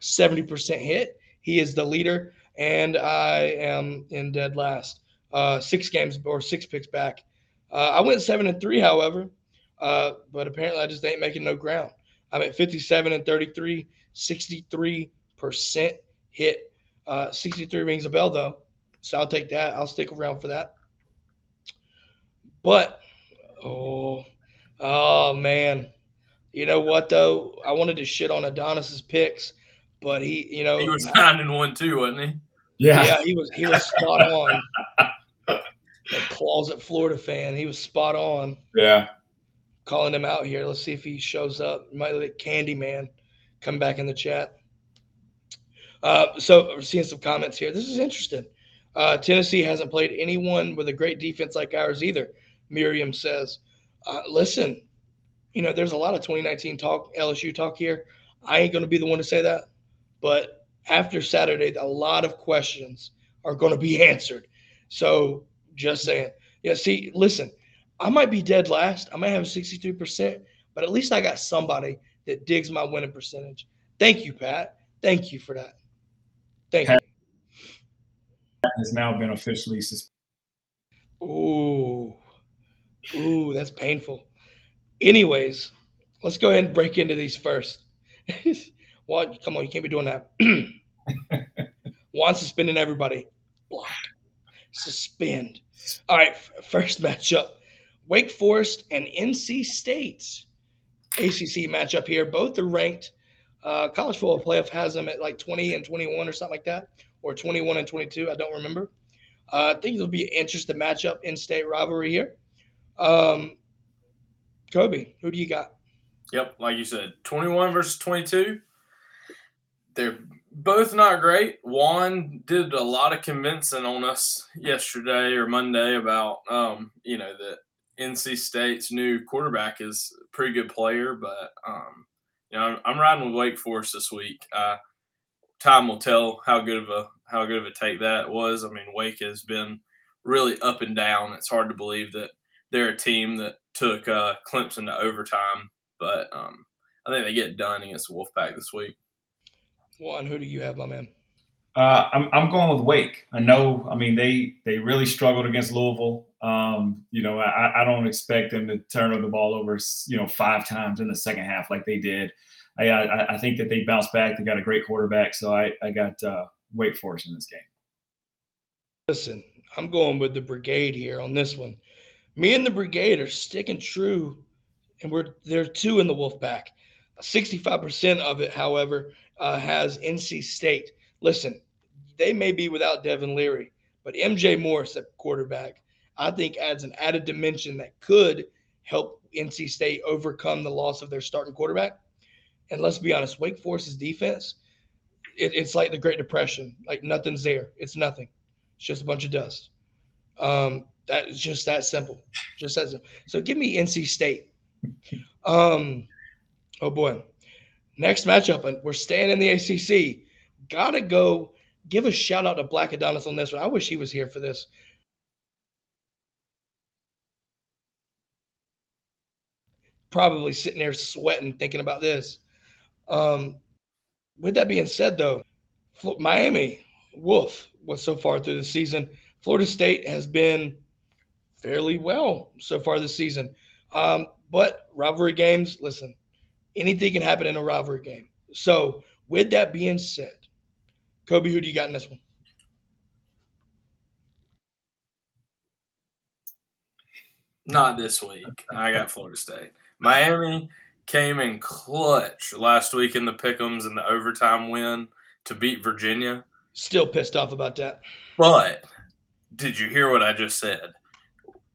70% hit. He is the leader, and I am in dead last. Uh, six games or six picks back uh, I went seven and three, however, uh, but apparently I just ain't making no ground. I'm at 57 and 33, 63% hit. Uh, 63 rings a bell, though. So I'll take that. I'll stick around for that. But Oh, oh man. You know what though? I wanted to shit on Adonis's picks, but he, you know, He was nine and one too, wasn't he? Yeah. yeah, he was he was spot on. (laughs) A closet Florida fan. He was spot on. Yeah. Calling him out here. Let's see if he shows up. Might let Candyman come back in the chat. Uh, so we're seeing some comments here. This is interesting. Uh, Tennessee hasn't played anyone with a great defense like ours either. Miriam says, uh, "Listen, you know, there's a lot of 2019 talk, LSU talk here. I ain't going to be the one to say that, but after Saturday, a lot of questions are going to be (laughs) answered. So just saying. Yeah, see, listen, I might be dead last. I might have 63%, but at least I got somebody that digs my winning percentage. Thank you, Pat. Thank you for that. Thank you. Has now been officially suspended. Ooh. Ooh, that's painful. Anyways, let's go ahead and break into these first. (laughs) what? Come on, you can't be doing that. (clears throat) Juan suspending everybody. Block. Suspend. All right, first matchup. Wake Forest and NC State. ACC matchup here. Both are ranked. Uh, college football playoff has them at like 20 and 21 or something like that, or 21 and 22. I don't remember. Uh, I think it'll be an interesting matchup in state rivalry here. Um, Kobe, who do you got? Yep, like you said, 21 versus 22. They're both not great. Juan did a lot of convincing on us yesterday or Monday about, um, you know, that NC State's new quarterback is a pretty good player, but, um, you know, I'm, I'm riding with Wake Forest this week. Uh, time will tell how good of a how good of a take that was. I mean, Wake has been really up and down. It's hard to believe that they're a team that took uh, Clemson to overtime, but um, I think they get done against the Wolfpack this week. Juan, who do you have, my man? Uh, I'm I'm going with Wake. I know. I mean, they they really struggled against Louisville. Um, you know, I, I don't expect them to turn the ball over, you know, five times in the second half like they did. I I, I think that they bounced back. They got a great quarterback, so I I got uh, Wake Forest in this game. Listen, I'm going with the brigade here on this one. Me and the brigade are sticking true, and we're there two in the Wolfpack. 65% of it, however, uh, has NC State. Listen, they may be without Devin Leary, but MJ Morris at quarterback, I think adds an added dimension that could help NC State overcome the loss of their starting quarterback. And let's be honest, Wake Forest's defense, it, it's like the Great Depression. Like nothing's there. It's nothing. It's just a bunch of dust. Um, that is just that simple. Just simple. So give me NC State. Um, oh boy. Next matchup, and we're staying in the ACC. Gotta go. Give a shout out to Black Adonis on this one. I wish he was here for this. Probably sitting there sweating, thinking about this. Um, with that being said, though, Miami Wolf was so far through the season. Florida State has been fairly well so far this season. Um, but rivalry games, listen, anything can happen in a rivalry game. So, with that being said, Kobe, who do you got in this one? Not this week. I got Florida State. Miami came in clutch last week in the Pickums and the overtime win to beat Virginia. Still pissed off about that. But did you hear what I just said?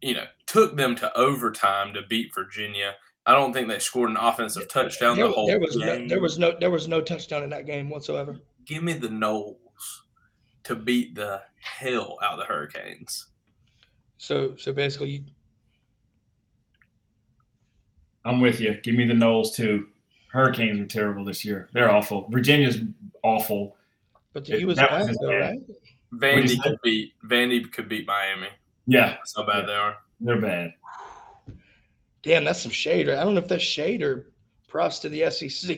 You know, took them to overtime to beat Virginia. I don't think they scored an offensive touchdown There, the whole there was no, game. there was no there was no touchdown in that game whatsoever. Give me the Noles to beat the hell out of the Hurricanes. So so basically, you, I'm with you. Give me the Noles too. Hurricanes are terrible this year. They're awful. Virginia's awful. but he was That was though, bad. right? Vandy could beat Vandy could beat Miami. Yeah, That's how bad they are. they're bad. Damn, that's some shade. I don't know if that's shade or props to the SEC.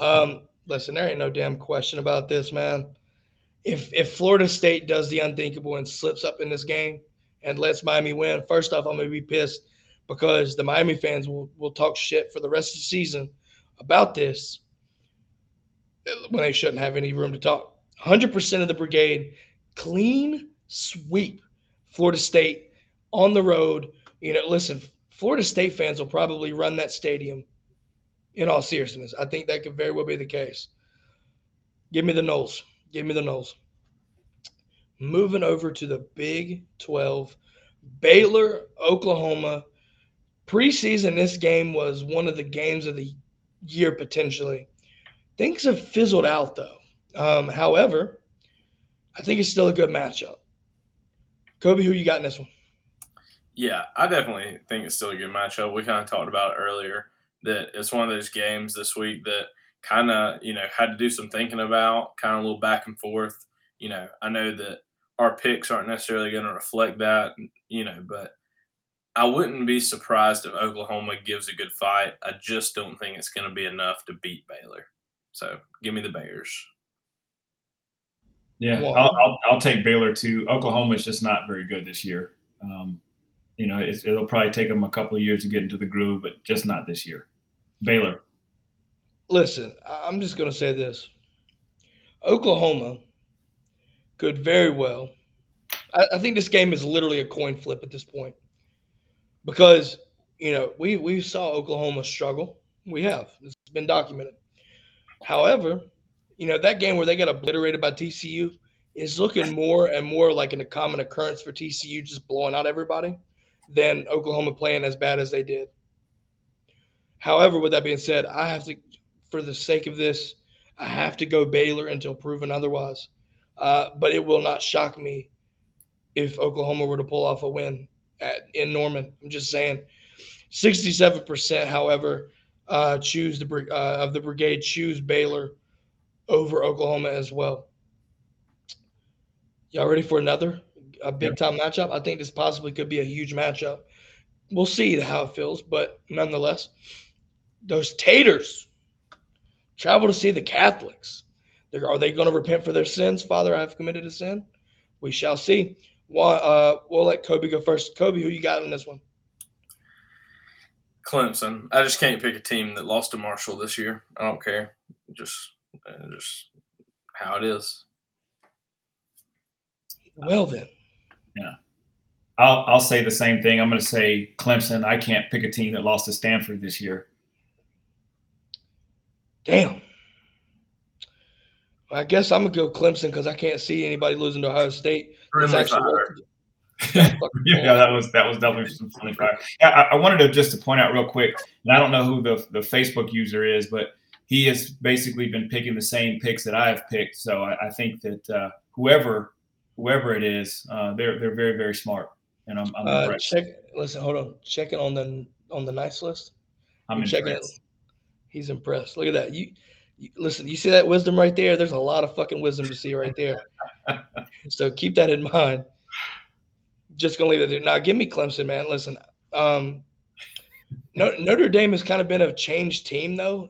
Um, listen, there ain't no damn question about this, man. If if Florida State does the unthinkable and slips up in this game and lets Miami win, first off, I'm gonna be pissed because the Miami fans will will talk shit for the rest of the season about this when they shouldn't have any room to talk. 100% of the brigade, clean sweep, Florida State on the road. You know, listen, Florida State fans will probably run that stadium. In all seriousness, I think that could very well be the case. Give me the Noles. Give me the Noles. Moving over to the Big 12, Baylor, Oklahoma. Preseason, this game was one of the games of the year potentially. Things have fizzled out though. Um, however, I think it's still a good matchup. Kobe, who you got in this one? Yeah, I definitely think it's still a good matchup. We kind of talked about it earlier that it's one of those games this week that kind of, you know, had to do some thinking about, kind of a little back and forth. You know, I know that our picks aren't necessarily going to reflect that, you know, but I wouldn't be surprised if Oklahoma gives a good fight. I just don't think it's going to be enough to beat Baylor. So give me the Bears. Yeah, I'll, I'll, I'll, take Baylor too. Oklahoma is just not very good this year. Um, you know, it'll probably take them a couple of years to get into the groove, but just not this year. Baylor. Listen, I'm just going to say this Oklahoma could very well. I, I, think this game is literally a coin flip at this point because, you know, we, we saw Oklahoma struggle. We have. It's been documented. However, you know, that game where they got obliterated by TCU is looking more and more like a common occurrence for TCU just blowing out everybody than Oklahoma playing as bad as they did. However, with that being said, I have to, for the sake of this, I have to go Baylor until proven otherwise. Uh, but it will not shock me if Oklahoma were to pull off a win at, in Norman. I'm just saying. 67%, however, uh, choose the uh, of the brigade choose Baylor over Oklahoma as well. Y'all ready for another? a big time matchup. I think this possibly could be a huge matchup. We'll see how it feels, but nonetheless, those taters travel to see the Catholics. They're, are they going to repent for their sins? Father, I have committed a sin. We shall see. Well, uh, we'll let Kobe go first. Kobe, who you got in this one? Clemson. I just can't pick a team that lost to Marshall this year. I don't care. Just, uh, just how it is. Well then, yeah. I'll I'll say the same thing. I'm going to say Clemson. I can't pick a team that lost to Stanford this year. Damn. I guess I'm gonna go Clemson because I can't see anybody losing to Ohio State. (laughs) yeah, that was that was definitely some funny fire. Yeah, I, I, wanted to just to point out real quick, and I don't know who the the Facebook user is, but he has basically been picking the same picks that I have picked. So I, I think that uh, whoever whoever it is, uh, they're they're very very smart, and I'm, I'm uh, check. Listen, hold on. Checking on the on the nice list. I'm, checking it. He's impressed. Look at that. You, you, listen. You see that wisdom right there? There's a lot of fucking wisdom to see right there. (laughs) so keep that in mind. Just gonna leave it there. Now, give me Clemson, man. Listen, um, Notre Dame has kind of been a changed team, though.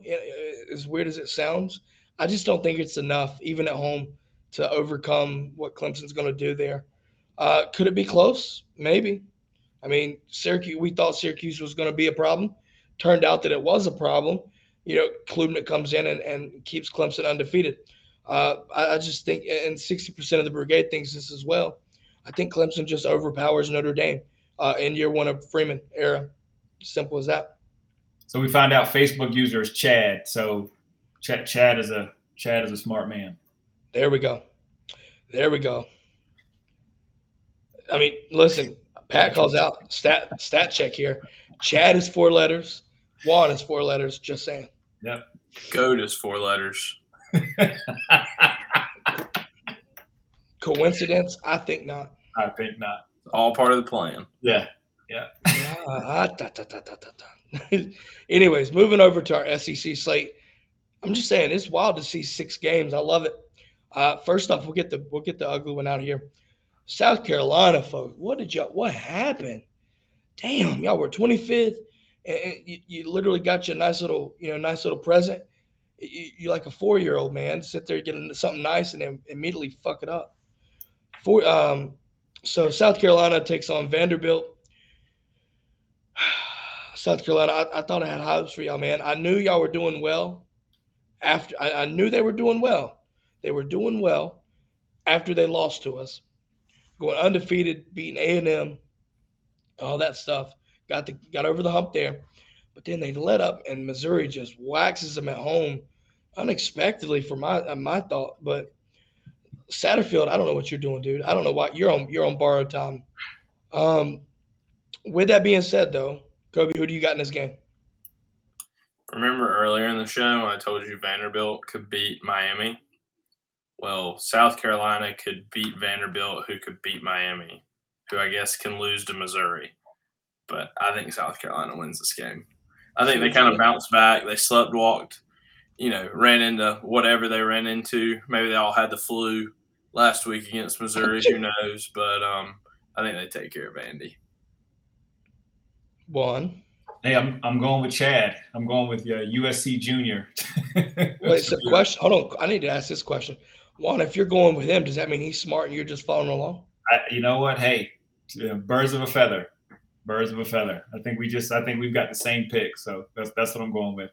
As weird as it sounds, I just don't think it's enough, even at home, to overcome what Clemson's going to do there. Uh, could it be close? Maybe. I mean, Syracuse. We thought Syracuse was going to be a problem. Turned out that it was a problem. You know, Klubnik comes in and, and keeps Clemson undefeated. Uh, I, I, just think, and 60% of the brigade thinks this as well. I think Clemson just overpowers Notre Dame uh, in year one of Freeman era. Simple as that. So we find out Facebook user is Chad. So Chad, Chad is a Chad is a smart man. There we go. There we go. I mean, listen, Pat calls out stat stat check here. Chad is four letters. Juan is four letters. Just saying. Yep. Goat is four letters. (laughs) Coincidence? I think not. I think not. All part of the plan. Yeah. Yeah. Ah, da, da, da, (laughs) Anyways, moving over to our SEC slate. I'm just saying it's wild to see six games. I love it. Uh, first off, we'll get the we'll get the ugly one out of here. South Carolina, folks, what did y'all? What happened? Damn, y'all were 25th, and you, you literally got your nice little, you know, nice little present. You, you're like a four year old man, sit there getting something nice, and then immediately fuck it up. For um, so South Carolina takes on Vanderbilt. (sighs) South Carolina, I, I, thought I had hopes for y'all, man. I knew y'all were doing well. After I, I knew they were doing well they were doing well after they lost to us, going undefeated, beating A and M, all that stuff. Got the got over the hump there, but then they let up, and Missouri just waxes them at home unexpectedly for my uh, my thought. But Satterfield, I don't know what you're doing, dude. I don't know why you're on you're on borrowed time. Um, with that being said, though, Kobe, who do you got in this game? Remember earlier in the show, I told you Vanderbilt could beat Miami. Well, South Carolina could beat Vanderbilt, who could beat Miami, who I guess can lose to Missouri. But I think South Carolina wins this game. I think they kind of bounced back. They slept walked, you know, ran into whatever they ran into. Maybe they all had the flu last week against Missouri. Who (laughs) knows? But um, I think they take care of Andy. Juan. Hey, I'm I'm going with Chad. I'm going with uh, USC Junior. (laughs) Wait, so question. Hold on. I need to ask this question. Juan, if you're going with him, does that mean he's smart and you're just following along? I, you know what? Hey, birds of a feather. Birds of a feather. I think we just. I think we've got the same pick, so that's that's what I'm going with.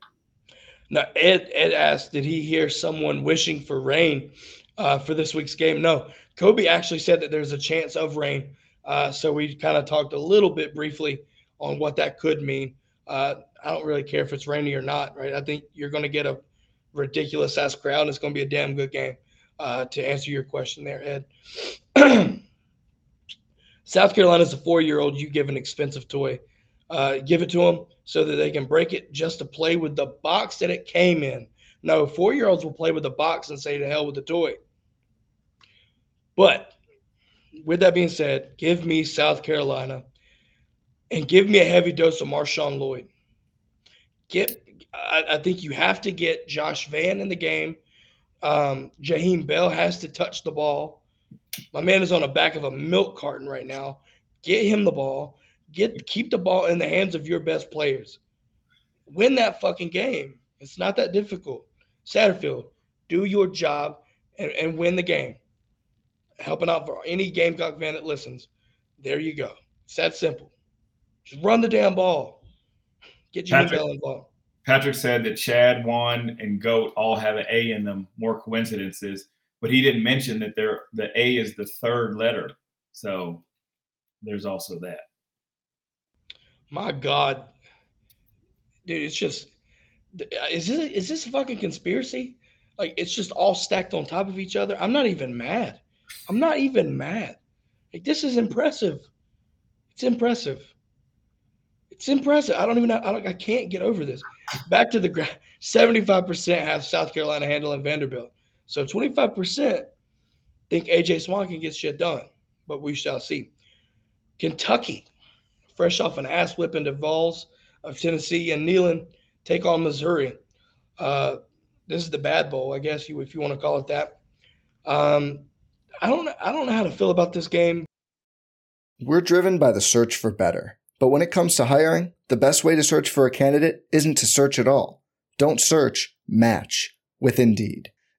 Now, Ed Ed asked, did he hear someone wishing for rain uh, for this week's game? No. Kobe actually said that there's a chance of rain. Uh, so we kind of talked a little bit briefly on what that could mean. Uh, I don't really care if it's rainy or not, right? I think you're going to get a ridiculous ass crowd, and it's going to be a damn good game. Uh, to answer your question there, Ed. (clears throat) South Carolina's a four year old. You give an expensive toy, uh, give it to them so that they can break it just to play with the box that it came in. No, four year olds will play with the box and say to hell with the toy. But with that being said, give me South Carolina and give me a heavy dose of Marshawn Lloyd. Get, I, I think you have to get Josh Vann in the game. Um, Jaheim Bell has to touch the ball. My man is on the back of a milk carton right now. Get him the ball. Get keep the ball in the hands of your best players. Win that fucking game. It's not that difficult. Satterfield, do your job and, and win the game. Helping out for any Gamecock fan that listens. There you go. It's that simple. Just run the damn ball. Get Jimmy Bell involved. Patrick said that Chad, Juan, and Goat all have an A in them. More coincidences, but he didn't mention that they're, the A is the third letter. So there's also that. My God, dude, it's just uh, is this is this a fucking conspiracy? Like it's just all stacked on top of each other. I'm not even mad. I'm not even mad. Like this is impressive. It's impressive. It's impressive. I don't even know. I, don't, I can't get over this. Back to the ground. (laughs) 75% have South Carolina handling Vanderbilt. So 25% think AJ Swann can get shit done, but we shall see. Kentucky, fresh off an ass whipping to Vols of Tennessee and Neyland, take on Missouri. Uh, this is the Bad Bowl, I guess you if you want to call it that. Um, I don't I don't know how to feel about this game. We're driven by the search for better. But when it comes to hiring, the best way to search for a candidate isn't to search at all. Don't search, match with Indeed.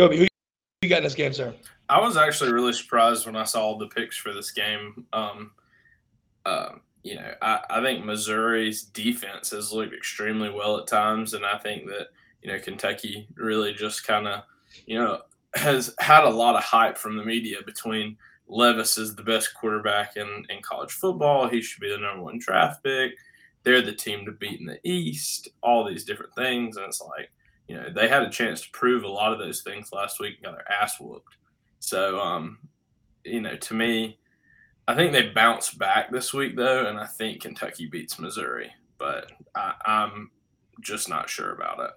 Kobe, who you got in this game, sir? I was actually really surprised when I saw the picks for this game. Um, uh, you know, I, I think Missouri's defense has looked extremely well at times, and I think that you know Kentucky really just kind of you know has had a lot of hype from the media between Levis is the best quarterback in, in college football. He should be the number one draft pick. They're the team to beat in the East, all these different things. And it's like, you know, they had a chance to prove a lot of those things last week and got their ass whooped. So, um, you know, to me, I think they bounced back this week, though, and I think Kentucky beats Missouri, but I, I'm just not sure about it.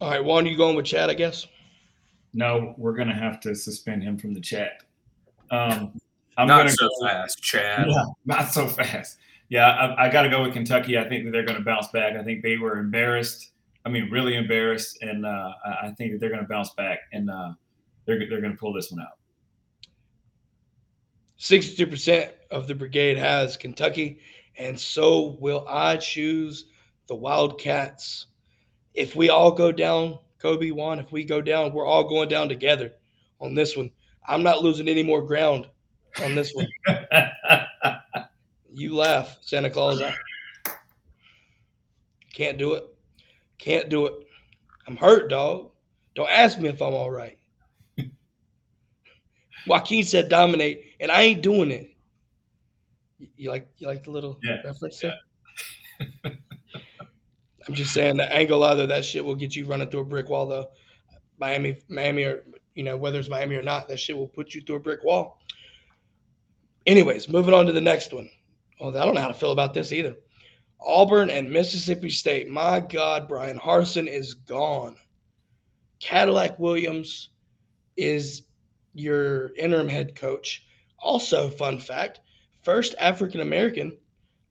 All right, Juan, you going with Chad, I guess? No, we're gonna have to suspend him from the chat. Um, I'm not so go, fast, Chad. Yeah, not so fast. Yeah, I, I got to go with Kentucky. I think that they're going to bounce back. I think they were embarrassed. I mean, really embarrassed, and uh, I think that they're going to bounce back, and uh, they're they're going to pull this one out. Sixty-two percent of the brigade has Kentucky, and so will I choose the Wildcats. If we all go down, Kobe Juan, if we go down, we're all going down together on this one. I'm not losing any more ground on this one. (laughs) you laugh, Santa Claus. I can't do it. Can't do it. I'm hurt, dog. Don't ask me if I'm all right. (laughs) Joaquin said dominate, and I ain't doing it. You like you like the little yeah. reference there? Yeah. I'm just saying the angle either that shit will get you running through a brick wall though. Miami, Miami, or you know whether it's Miami or not, that shit will put you through a brick wall. Anyways, moving on to the next one. Well, I don't know how to feel about this either. Auburn and Mississippi State. My God, Bryan Harsin is gone. Cadillac Williams is your interim head coach. Also, fun fact: first African American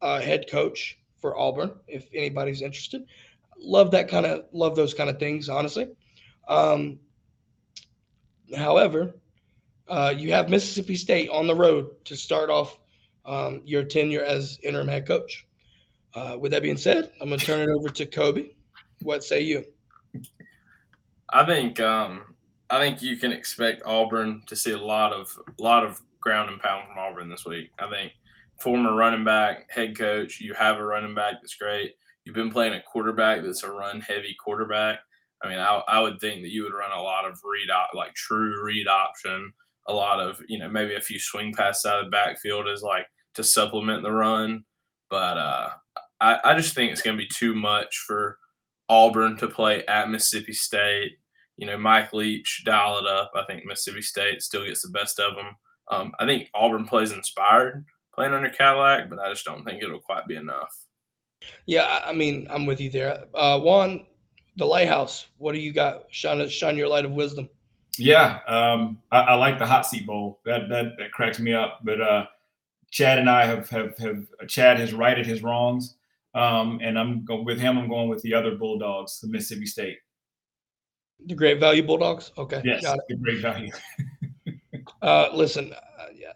uh, head coach for Auburn. If anybody's interested, love that kind of love those kind of things. Honestly, um, however, uh, you have Mississippi State on the road to start off um, your tenure as interim head coach. Uh, with that being said, I'm going to turn it over to Kobe. What say you? I think um, I think you can expect Auburn to see a lot of a lot of ground and pound from Auburn this week. I think former running back, head coach, you have a running back that's great. You've been playing a quarterback that's a run heavy quarterback. I mean, I, I would think that you would run a lot of read op, like true read option, a lot of you know maybe a few swing passes out of the backfield as like to supplement the run. But uh, I, I just think it's going to be too much for Auburn to play at Mississippi State. You know, Mike Leach dial it up. I think Mississippi State still gets the best of them. Um, I think Auburn plays inspired playing under Cadillac, but I just don't think it'll quite be enough. Yeah, I mean, I'm with you there. Uh, Juan, the lighthouse. What do you got? Shine, shine your light of wisdom. Yeah, um, I, I, like the hot seat bowl. That that that cracks me up. But uh, Chad and I have have have Chad has righted his wrongs, um, and I'm going with him. I'm going with the other Bulldogs, the Mississippi State. The Great Value Bulldogs. Okay, yes, got it. the Great Value. (laughs) uh, listen, uh, yeah.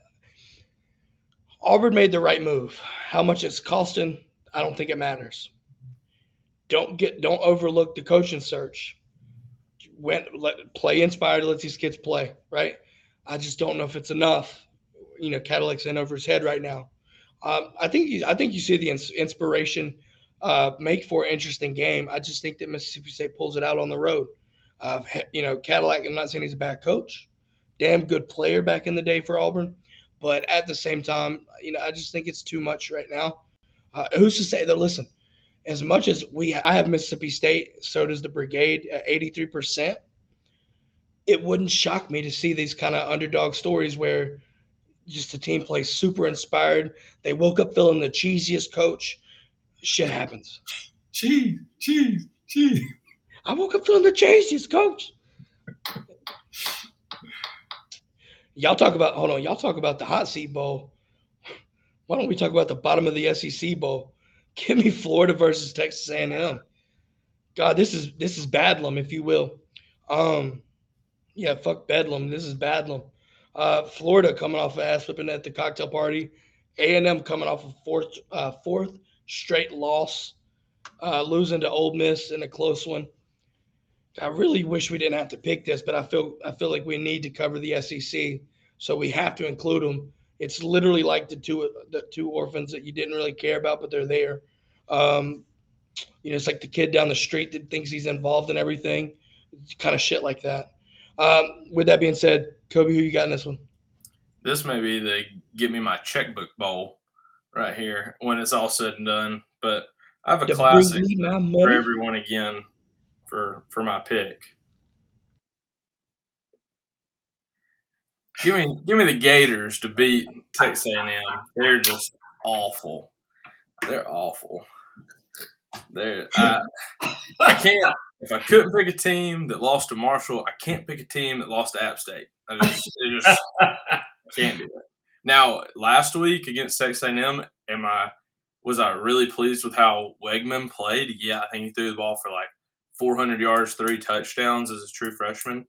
Auburn made the right move. How much it's costing, I don't think it matters. Don't get don't overlook the coaching search. Went let play inspired, let these kids play, right? I just don't know if it's enough. You know, Cadillac's in over his head right now. Um, I think you, I think you see the ins- inspiration uh, make for an interesting game. I just think that Mississippi State pulls it out on the road. Uh, you know, Cadillac. I'm not saying he's a bad coach, damn good player back in the day for Auburn, but at the same time, you know, I just think it's too much right now. Uh, who's to say that? Listen, as much as we, I have Mississippi State, so does the Brigade at 83 percent. It wouldn't shock me to see these kind of underdog stories where just the team plays super inspired. They woke up feeling the cheesiest coach. Shit happens. Cheese, cheese, cheese. I woke up feeling the cheesiest coach. y'all talk about hold on. Y'all talk about the hot seat bowl. Why don't we talk about the bottom of the SEC bowl? Give me Florida versus Texas A&M. God, this is this is Bedlam, if you will. Um, yeah, fuck Bedlam. This is Bedlam. Uh, Florida coming off of ass whipping at the cocktail party. A&M coming off of fourth uh, fourth straight loss, uh, losing to Ole Miss in a close one. I really wish we didn't have to pick this, but I feel I feel like we need to cover the SEC, so we have to include them It's literally like the two the two orphans that you didn't really care about, but they're there. Um, you know, it's like the kid down the street that thinks he's involved in everything, kind of shit like that. Um, with that being said, Kobe, who you got in this one? This may be the give me my checkbook bowl right here when it's all said and done. But I have a To classic bring me my for everyone again for for my pick. Give me give me the Gators to beat Texas A&M. They're just awful. They're awful. They're I, I can't if I couldn't pick a team that lost to Marshall, I can't pick a team that lost to App State. I just, it just (laughs) can't do it. Now, last week against Texas A&M, am I was I really pleased with how Weigman played? Yeah, I think he threw the ball for like 400 yards, three touchdowns as a true freshman.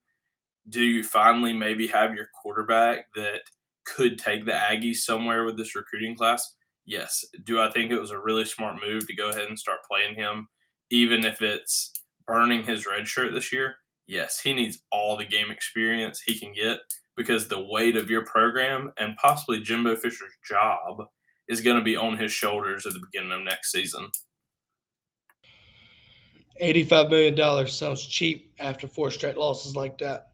Do you finally maybe have your quarterback that could take the Aggies somewhere with this recruiting class? Yes. Do I think it was a really smart move to go ahead and start playing him, even if it's burning his red shirt this year? Yes, he needs all the game experience he can get because the weight of your program and possibly Jimbo Fisher's job is going to be on his shoulders at the beginning of next season. $85 million sounds cheap after four straight losses like that.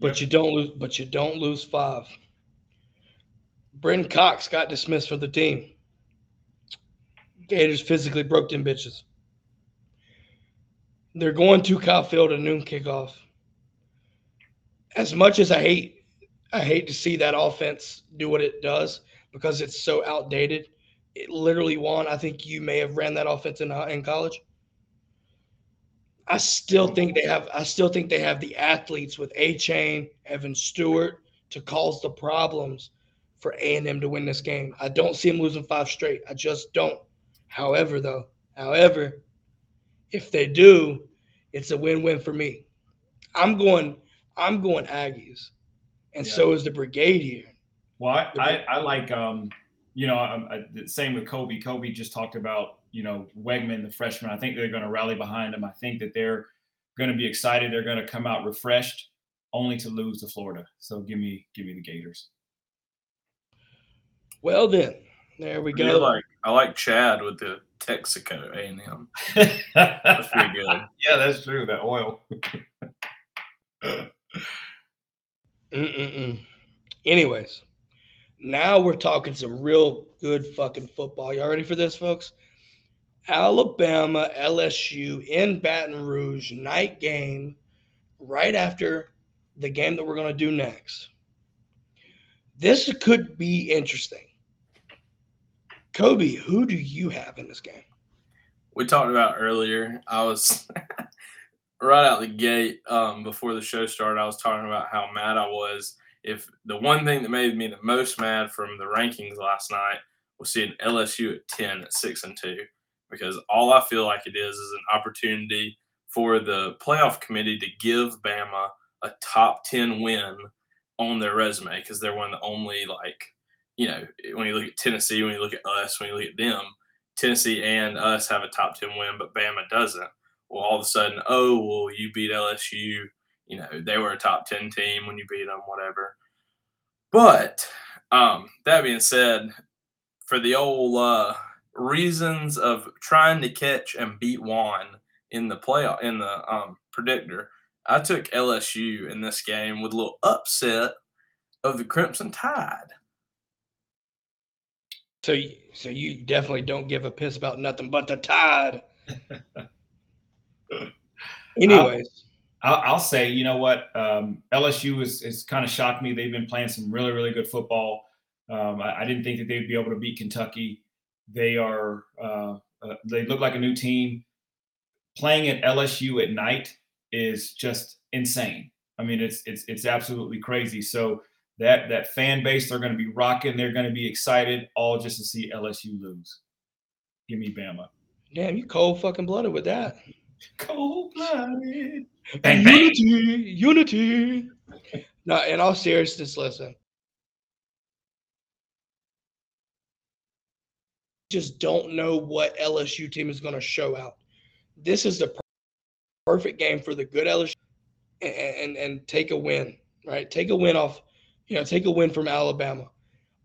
But you don't lose but you don't lose five. Brenton Cox got dismissed from the team. Gators physically broke them bitches. They're going to Kyle Field at noon kickoff. As much as I hate I hate to see that offense do what it does because it's so outdated. It literally won. I think you may have ran that offense in, in college. I still think they have. I still think they have the athletes with A Chain, Evan Stewart to cause the problems for A and M to win this game. I don't see them losing five straight. I just don't. However, though, however, if they do, it's a win-win for me. I'm going. I'm going Aggies, and Yeah. so is the brigade here. Well, I, I, I like, um, you know, I, I, the same with Kobe. Kobe just talked about, you know, Weigman, the freshman. I think they're going to rally behind him. I think that they're going to be excited. They're going to come out refreshed, only to lose to Florida. So give me, give me the Gators. Well, then, there we I go. like I like Chad with the Texaco A and M. That's (laughs) pretty good. Yeah, that's true. That oil. Mm-mm-mm. Anyways, now we're talking some real good fucking football. Y'all ready for this, folks? Alabama, LSU in Baton Rouge, night game, right after the game that we're going to do next. This could be interesting. Kobe, who do you have in this game? we talked about earlier. I was (laughs) right out the gate um, before the show started. I was talking about how mad I was. If the one thing that made me the most mad from the rankings last night was seeing LSU at ten at six and two, because all I feel like it is is an opportunity for the playoff committee to give Bama a top ten win on their resume because they're one of the only like you know when you look at Tennessee, when you look at us, when you look at them, Tennessee and us have a top 10 win, but Bama doesn't. Well, all of a sudden, oh, well, you beat LSU. You know, they were a top 10 team when you beat them, whatever. But um, that being said, for the old uh, reasons of trying to catch and beat Juan in the playoff, in the um, predictor, I took LSU in this game with a little upset of the Crimson Tide. So, you, so you definitely don't give a piss about nothing but the tide. (laughs) Anyways, I'll, I'll say, you know what? Um, LSU is, is kind of shocked me. They've been playing some really, really good football. Um, I, I didn't think that they'd be able to beat Kentucky. They are, uh, uh, they look like a new team. Playing at LSU at night is just insane. I mean, it's it's it's absolutely crazy. So that that fan base, they're going to be rocking. They're going to be excited, all just to see LSU lose. Give me Bama. damn, you cold fucking blooded with that. (laughs) Cold blooded. Bang, bang. Unity, unity. No, in all seriousness, listen. Just don't know what LSU team is going to show out. This is the perfect game for the good LSU and, and and take a win, right? Take a win off you know, take a win from Alabama.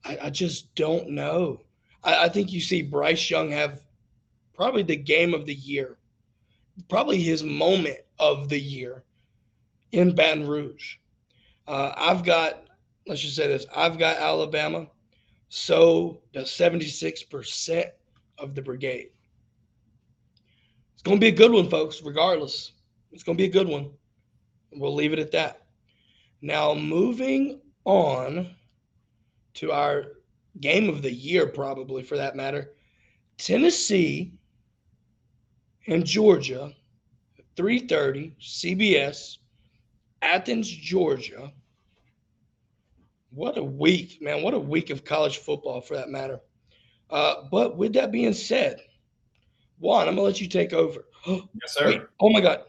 I, I just don't know. I, I think you see Bryce Young have probably the game of the year, probably his moment of the year in Baton Rouge. Uh, I've got, let's just say this, I've got Alabama. So does 76% of the brigade. It's going to be a good one, folks, regardless. It's going to be a good one. We'll leave it at that. Now, moving on to our game of the year, probably for that matter Tennessee and Georgia, 3:30 CBS, Athens, Georgia. What a week, man! What a week of college football, for that matter. Uh, but with that being said, Juan, I'm gonna let you take over. (gasps) yes, sir. Wait, oh my god!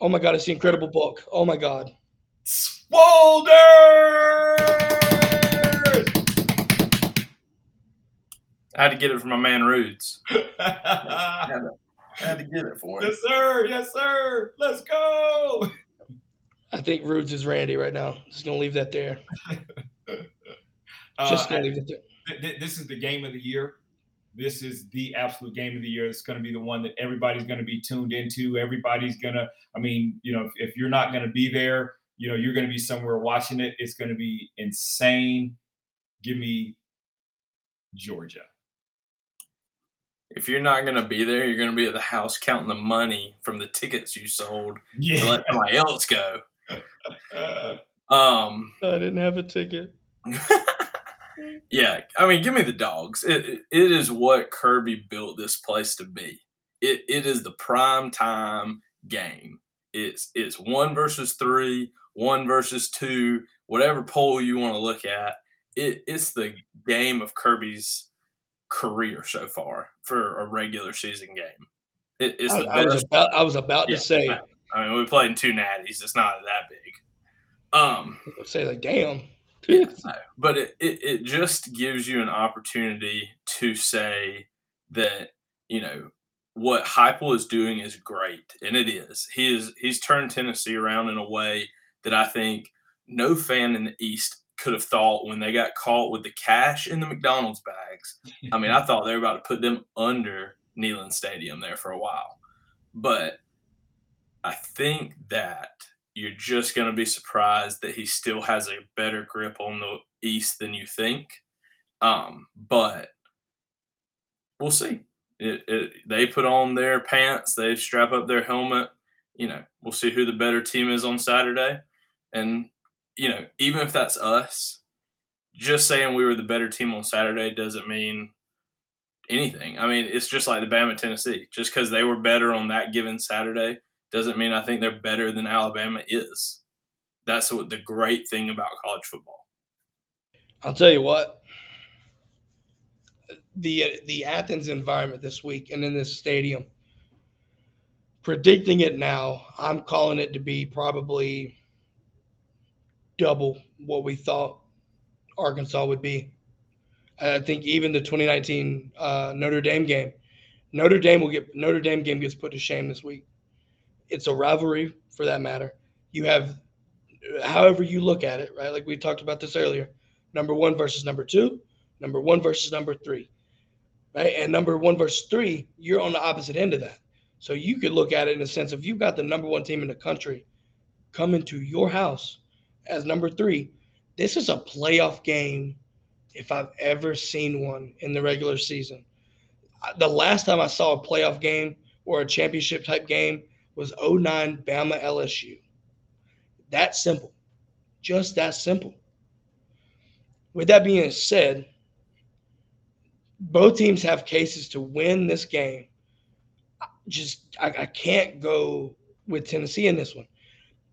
Oh my god! It's the incredible book. Oh my god! Swolder. I had to get it from my man Rudes. I, (laughs) had to, I had to get it for him. Yes, sir. Yes, sir. Let's go. I think Rudes is Randy right now. Just gonna leave that there. (laughs) Just gonna uh, leave it there. This is the game of the year. This is the absolute game of the year. It's going to be the one that everybody's going to be tuned into. Everybody's going to, I mean, you know, if, if you're not going to be there, you know, you're going to be somewhere watching it. It's going to be insane. Give me Georgia if you're not going to be there, you're going to be at the house counting the money from the tickets you sold yeah. to let somebody else go. (laughs) um, I didn't have a ticket. (laughs) yeah, I mean, give me the dogs. It, it is what Kirby built this place to be. It, it is the prime time game. It's it's one versus three, one versus two, whatever poll you want to look at. It, it's the game of Kirby's career so far for a regular season game. It, it's I, I, was about, I was about yeah, to say. I mean, we played in two natties. It's not that big. Um, say like, damn. yeah, (laughs) but it, it it just gives you an opportunity to say that you know what Heupel is doing is great, and it is. He is he's turned Tennessee around in a way that I think no fan in the East could have thought when they got caught with the cash in the McDonald's bags. I mean, I (laughs) thought they were about to put them under Neyland Stadium there for a while. But I think that you're just going to be surprised that he still has a better grip on the East than you think. Um, but we'll see. It, it, they put on their pants, they strap up their helmet. You know, we'll see who the better team is on Saturday. And you know, even if that's us, just saying we were the better team on Saturday doesn't mean anything. I mean, it's just like the Bama Tennessee. Just because they were better on that given Saturday doesn't mean I think they're better than Alabama is. That's what the great thing about college football. I'll tell you what. The the Athens environment this week and in this stadium. Predicting it now, I'm calling it to be probably double what we thought Arkansas would be. I think even the 2019 uh, Notre Dame game, Notre Dame will get Notre Dame game gets put to shame this week. It's a rivalry for that matter. You have, however you look at it, right? Like we talked about this earlier, number one versus number two, number one versus number three, right? And number one versus three, you're on the opposite end of that. So you could look at it in a sense if you've got the number one team in the country coming to your house as number three, this is a playoff game if I've ever seen one in the regular season. The last time I saw a playoff game or a championship type game was 09 Bama LSU. That simple. Just that simple. With that being said, both teams have cases to win this game. Just I, I can't go with Tennessee in this one.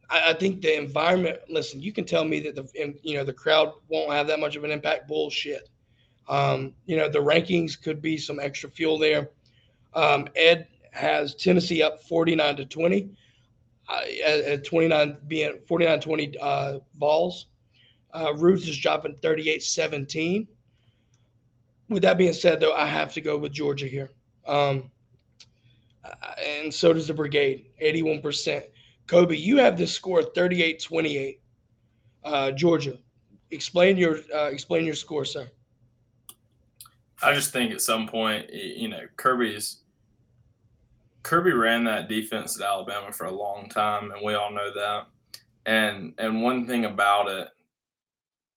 I, I think the environment. Listen, you can tell me that the you know the crowd won't have that much of an impact. Bullshit. Um, you know the rankings could be some extra fuel there. Um, Ed has Tennessee up 49 to 20. Uh, at, 29 being 49 20 uh, balls. Uh, Ruth is dropping 38 17. With that being said, though, I have to go with Georgia here. Um, and so does the Brigade, 81%. Kobe, you have this score 38 28. Uh, Georgia. explain your uh, explain your score, sir. I just think at some point, you know, Kirby's Kirby ran that defense at Alabama for a long time, and we all know that. And and one thing about it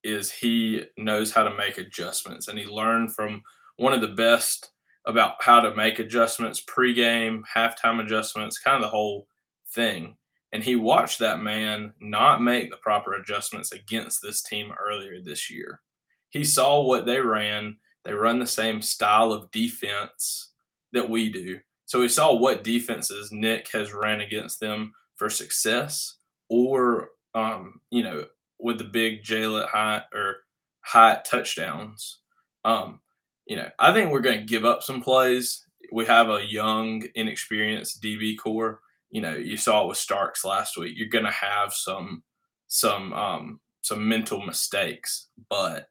is he knows how to make adjustments, and he learned from one of the best about how to make adjustments pregame, halftime adjustments, kind of the whole thing. And he watched that man not make the proper adjustments against this team earlier this year. He saw what they ran. They run the same style of defense that we do. So he saw what defenses Nick has ran against them for success, or um, you know, with the big Jalin Hyatt or Hyatt touchdowns. Um, you know, I think we're going to give up some plays. We have a young, inexperienced DB corps. You know, you saw it with Starks last week. You're going to have some some um, some mental mistakes, but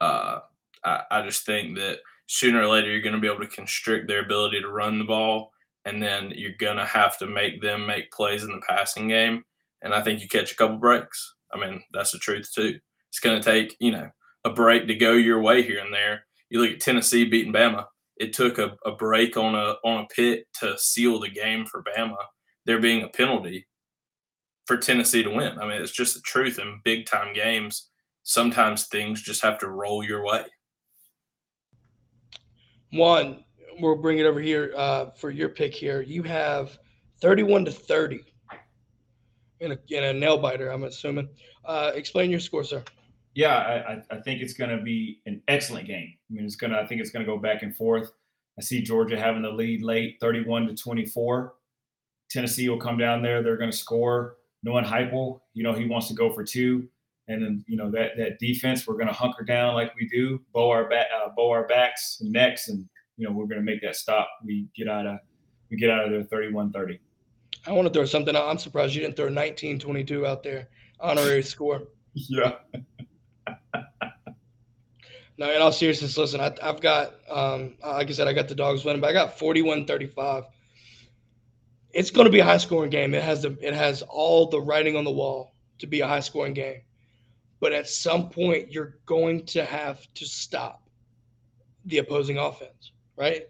uh, I, I just think that sooner or later you're going to be able to constrict their ability to run the ball and then you're going to have to make them make plays in the passing game and i think you catch a couple breaks. I mean that's the truth too. It's going to take you know a break to go your way here and there. You look at tennessee beating bama it took a, a break on a on a pit to seal the game for bama there being a penalty for tennessee to win i mean it's just the truth in big time games sometimes things just have to roll your way one, we'll bring it over here uh, for your pick here. You have 31 to 30 in a, in a nail biter, I'm assuming. Uh, explain your score, sir. Yeah, I, I think it's going to be an excellent game. I mean, it's going to, I think it's going to go back and forth. I see Georgia having the lead late, 31 to 24. Tennessee will come down there. They're going to score. Knowing Heupel, you know, he wants to go for two. And then, you know, that that defense, we're going to hunker down like we do, bow our back, uh, bow our backs and necks, and you know, we're going to make that stop. We get out of we get out of there 31-30. I want to throw something out. I'm surprised you didn't throw 19-22 out there, honorary score. (laughs) Yeah. No, in all seriousness, listen, I, have got, um, like I said, I got the dogs winning, but I got 41-35. It's going to be a high scoring game. It has the, it has all the writing on the wall to be a high scoring game but at some point you're going to have to stop the opposing offense, right?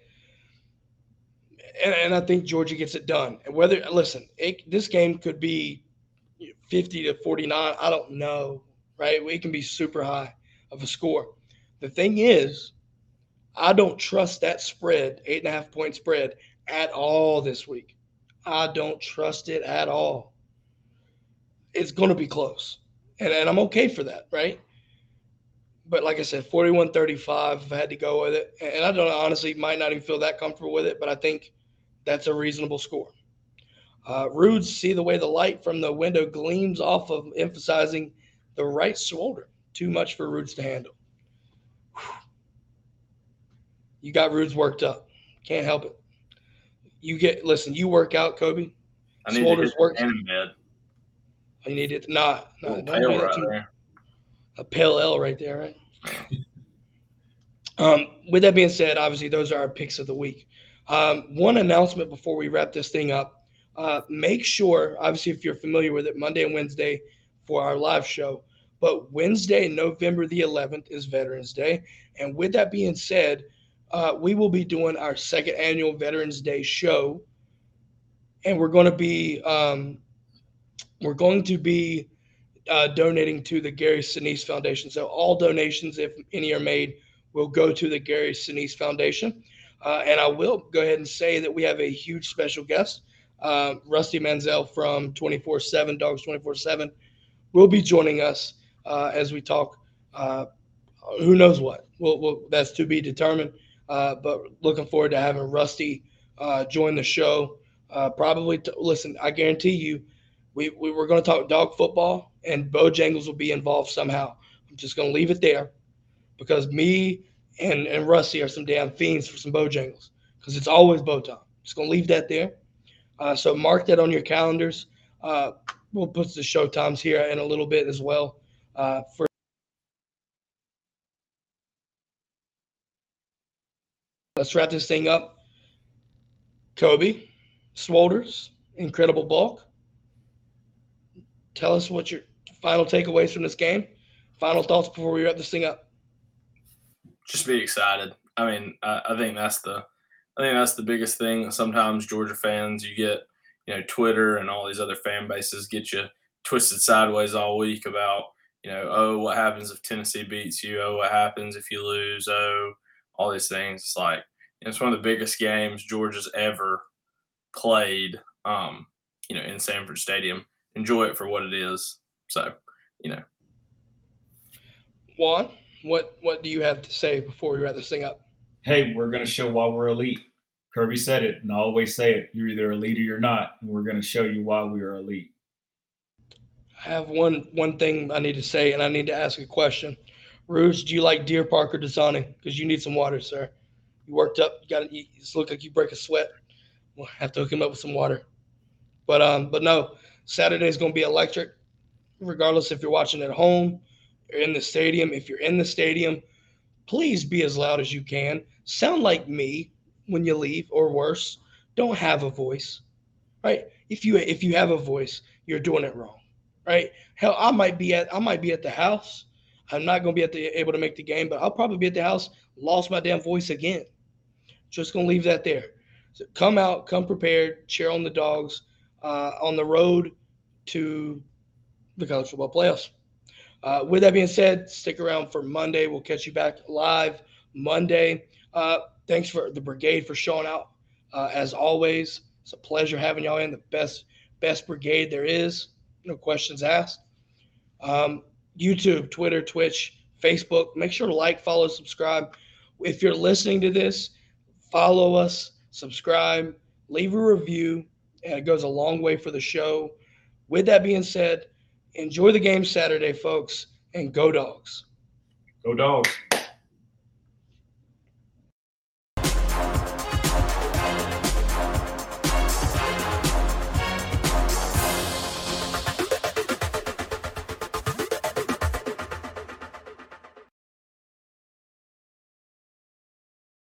And, and I think Georgia gets it done. And whether listen, it, this game could be 50 to 49, I don't know, right? It can be super high of a score. The thing is, I don't trust that spread, eight and a half point spread, at all this week. I don't trust it at all. It's going to be close and, and I'm okay for that, right? But like I said, 41 35, I've had to go with it. And I don't honestly might not even feel that comfortable with it, but I think that's a reasonable score. Uh, Rudes see the way the light from the window gleams off of emphasizing the right shoulder. Too much for Rudes to handle. You got Rudes worked up. Can't help it. You get listen. You work out, Kobe. I need Shoulders to get in bed. You need it not pale right there. a pale L right there, right? um, with that being said, obviously those are our picks of the week. Um, one announcement before we wrap this thing up. Uh, make sure, obviously, if you're familiar with it, Monday and Wednesday for our live show. But Wednesday, November the 11th, is Veterans Day. And with that being said, uh, we will be doing our second annual Veterans Day show. And we're going to be um, we're going to be uh, donating to the Gary Sinise Foundation. So all donations, if any are made, will go to the Gary Sinise Foundation. Uh, and I will go ahead and say that we have a huge special guest, uh, Rusty Mansell from 24 7, Dawgs 24 7, will be joining us uh, as we talk. Uh, who knows what? Well, well, that's to be determined. Uh, but looking forward to having Rusty join the show. probably, to, listen, I guarantee you, we, we were going to talk dog football, and Bojangles will be involved somehow. I'm just going to leave it there because me and, and Rusty are some damn fiends for some Bojangles because it's always Bo time. Just going to leave that there. Uh, so mark that on your calendars. Uh, we'll put the show times here in a little bit as well. Uh, for let's wrap this thing up. Kobe, Swolders, incredible bulk tell us what your final takeaways from this game. Final thoughts before we wrap this thing up. Just be excited. I mean, I, I think that's the I think that's the biggest thing. Sometimes Georgia fans, you get, you know, Twitter and all these other fan bases get you twisted sideways all week about, you know, oh, what happens if Tennessee beats you? Oh, what happens if you lose? Oh, all these things. It's like it's one of the biggest games Georgia's ever played. Um, you know, in Sanford Stadium. Enjoy it for what it is. So, you know. Juan, what what do you have to say before we wrap this thing up? Hey, we're going to show why we're elite. Kirby said it, and I always say it. You're either elite or you're not, and we're going to show you why we are elite. I have one one thing I need to say, and I need to ask a question. Rudes, do you like Deer Park or Dasani? Because you need some water, sir. You worked up. You got to. eat. You look like you break a sweat. We'll have to hook him up with some water. But um, but no, Saturday is going to be electric, regardless if you're watching at home or in the stadium. If you're in the stadium, please be as loud as you can. Sound like me when you leave, or worse, don't have a voice. Right? If you if you have a voice, you're doing it wrong. Right? Hell, I might be at I might be at the house. I'm not going to be at the, able to make the game, but I'll probably be at the house. Lost my damn voice again. Just going to leave that there. So come out, come prepared, cheer on the dogs uh, on the road to the college football playoffs. Uh, with that being said, stick around for Monday. We'll catch you back live Monday. Uh, thanks for the brigade for showing out. Uh, as always, it's a pleasure having y'all in the best best brigade there is. No questions asked. Um, YouTube, Twitter, Twitch, Facebook. Make sure to like, follow, subscribe. If you're listening to this, follow us, subscribe, leave a review and it goes a long way for the show. With that being said, enjoy the game Saturday, folks, and go dogs. Go dogs.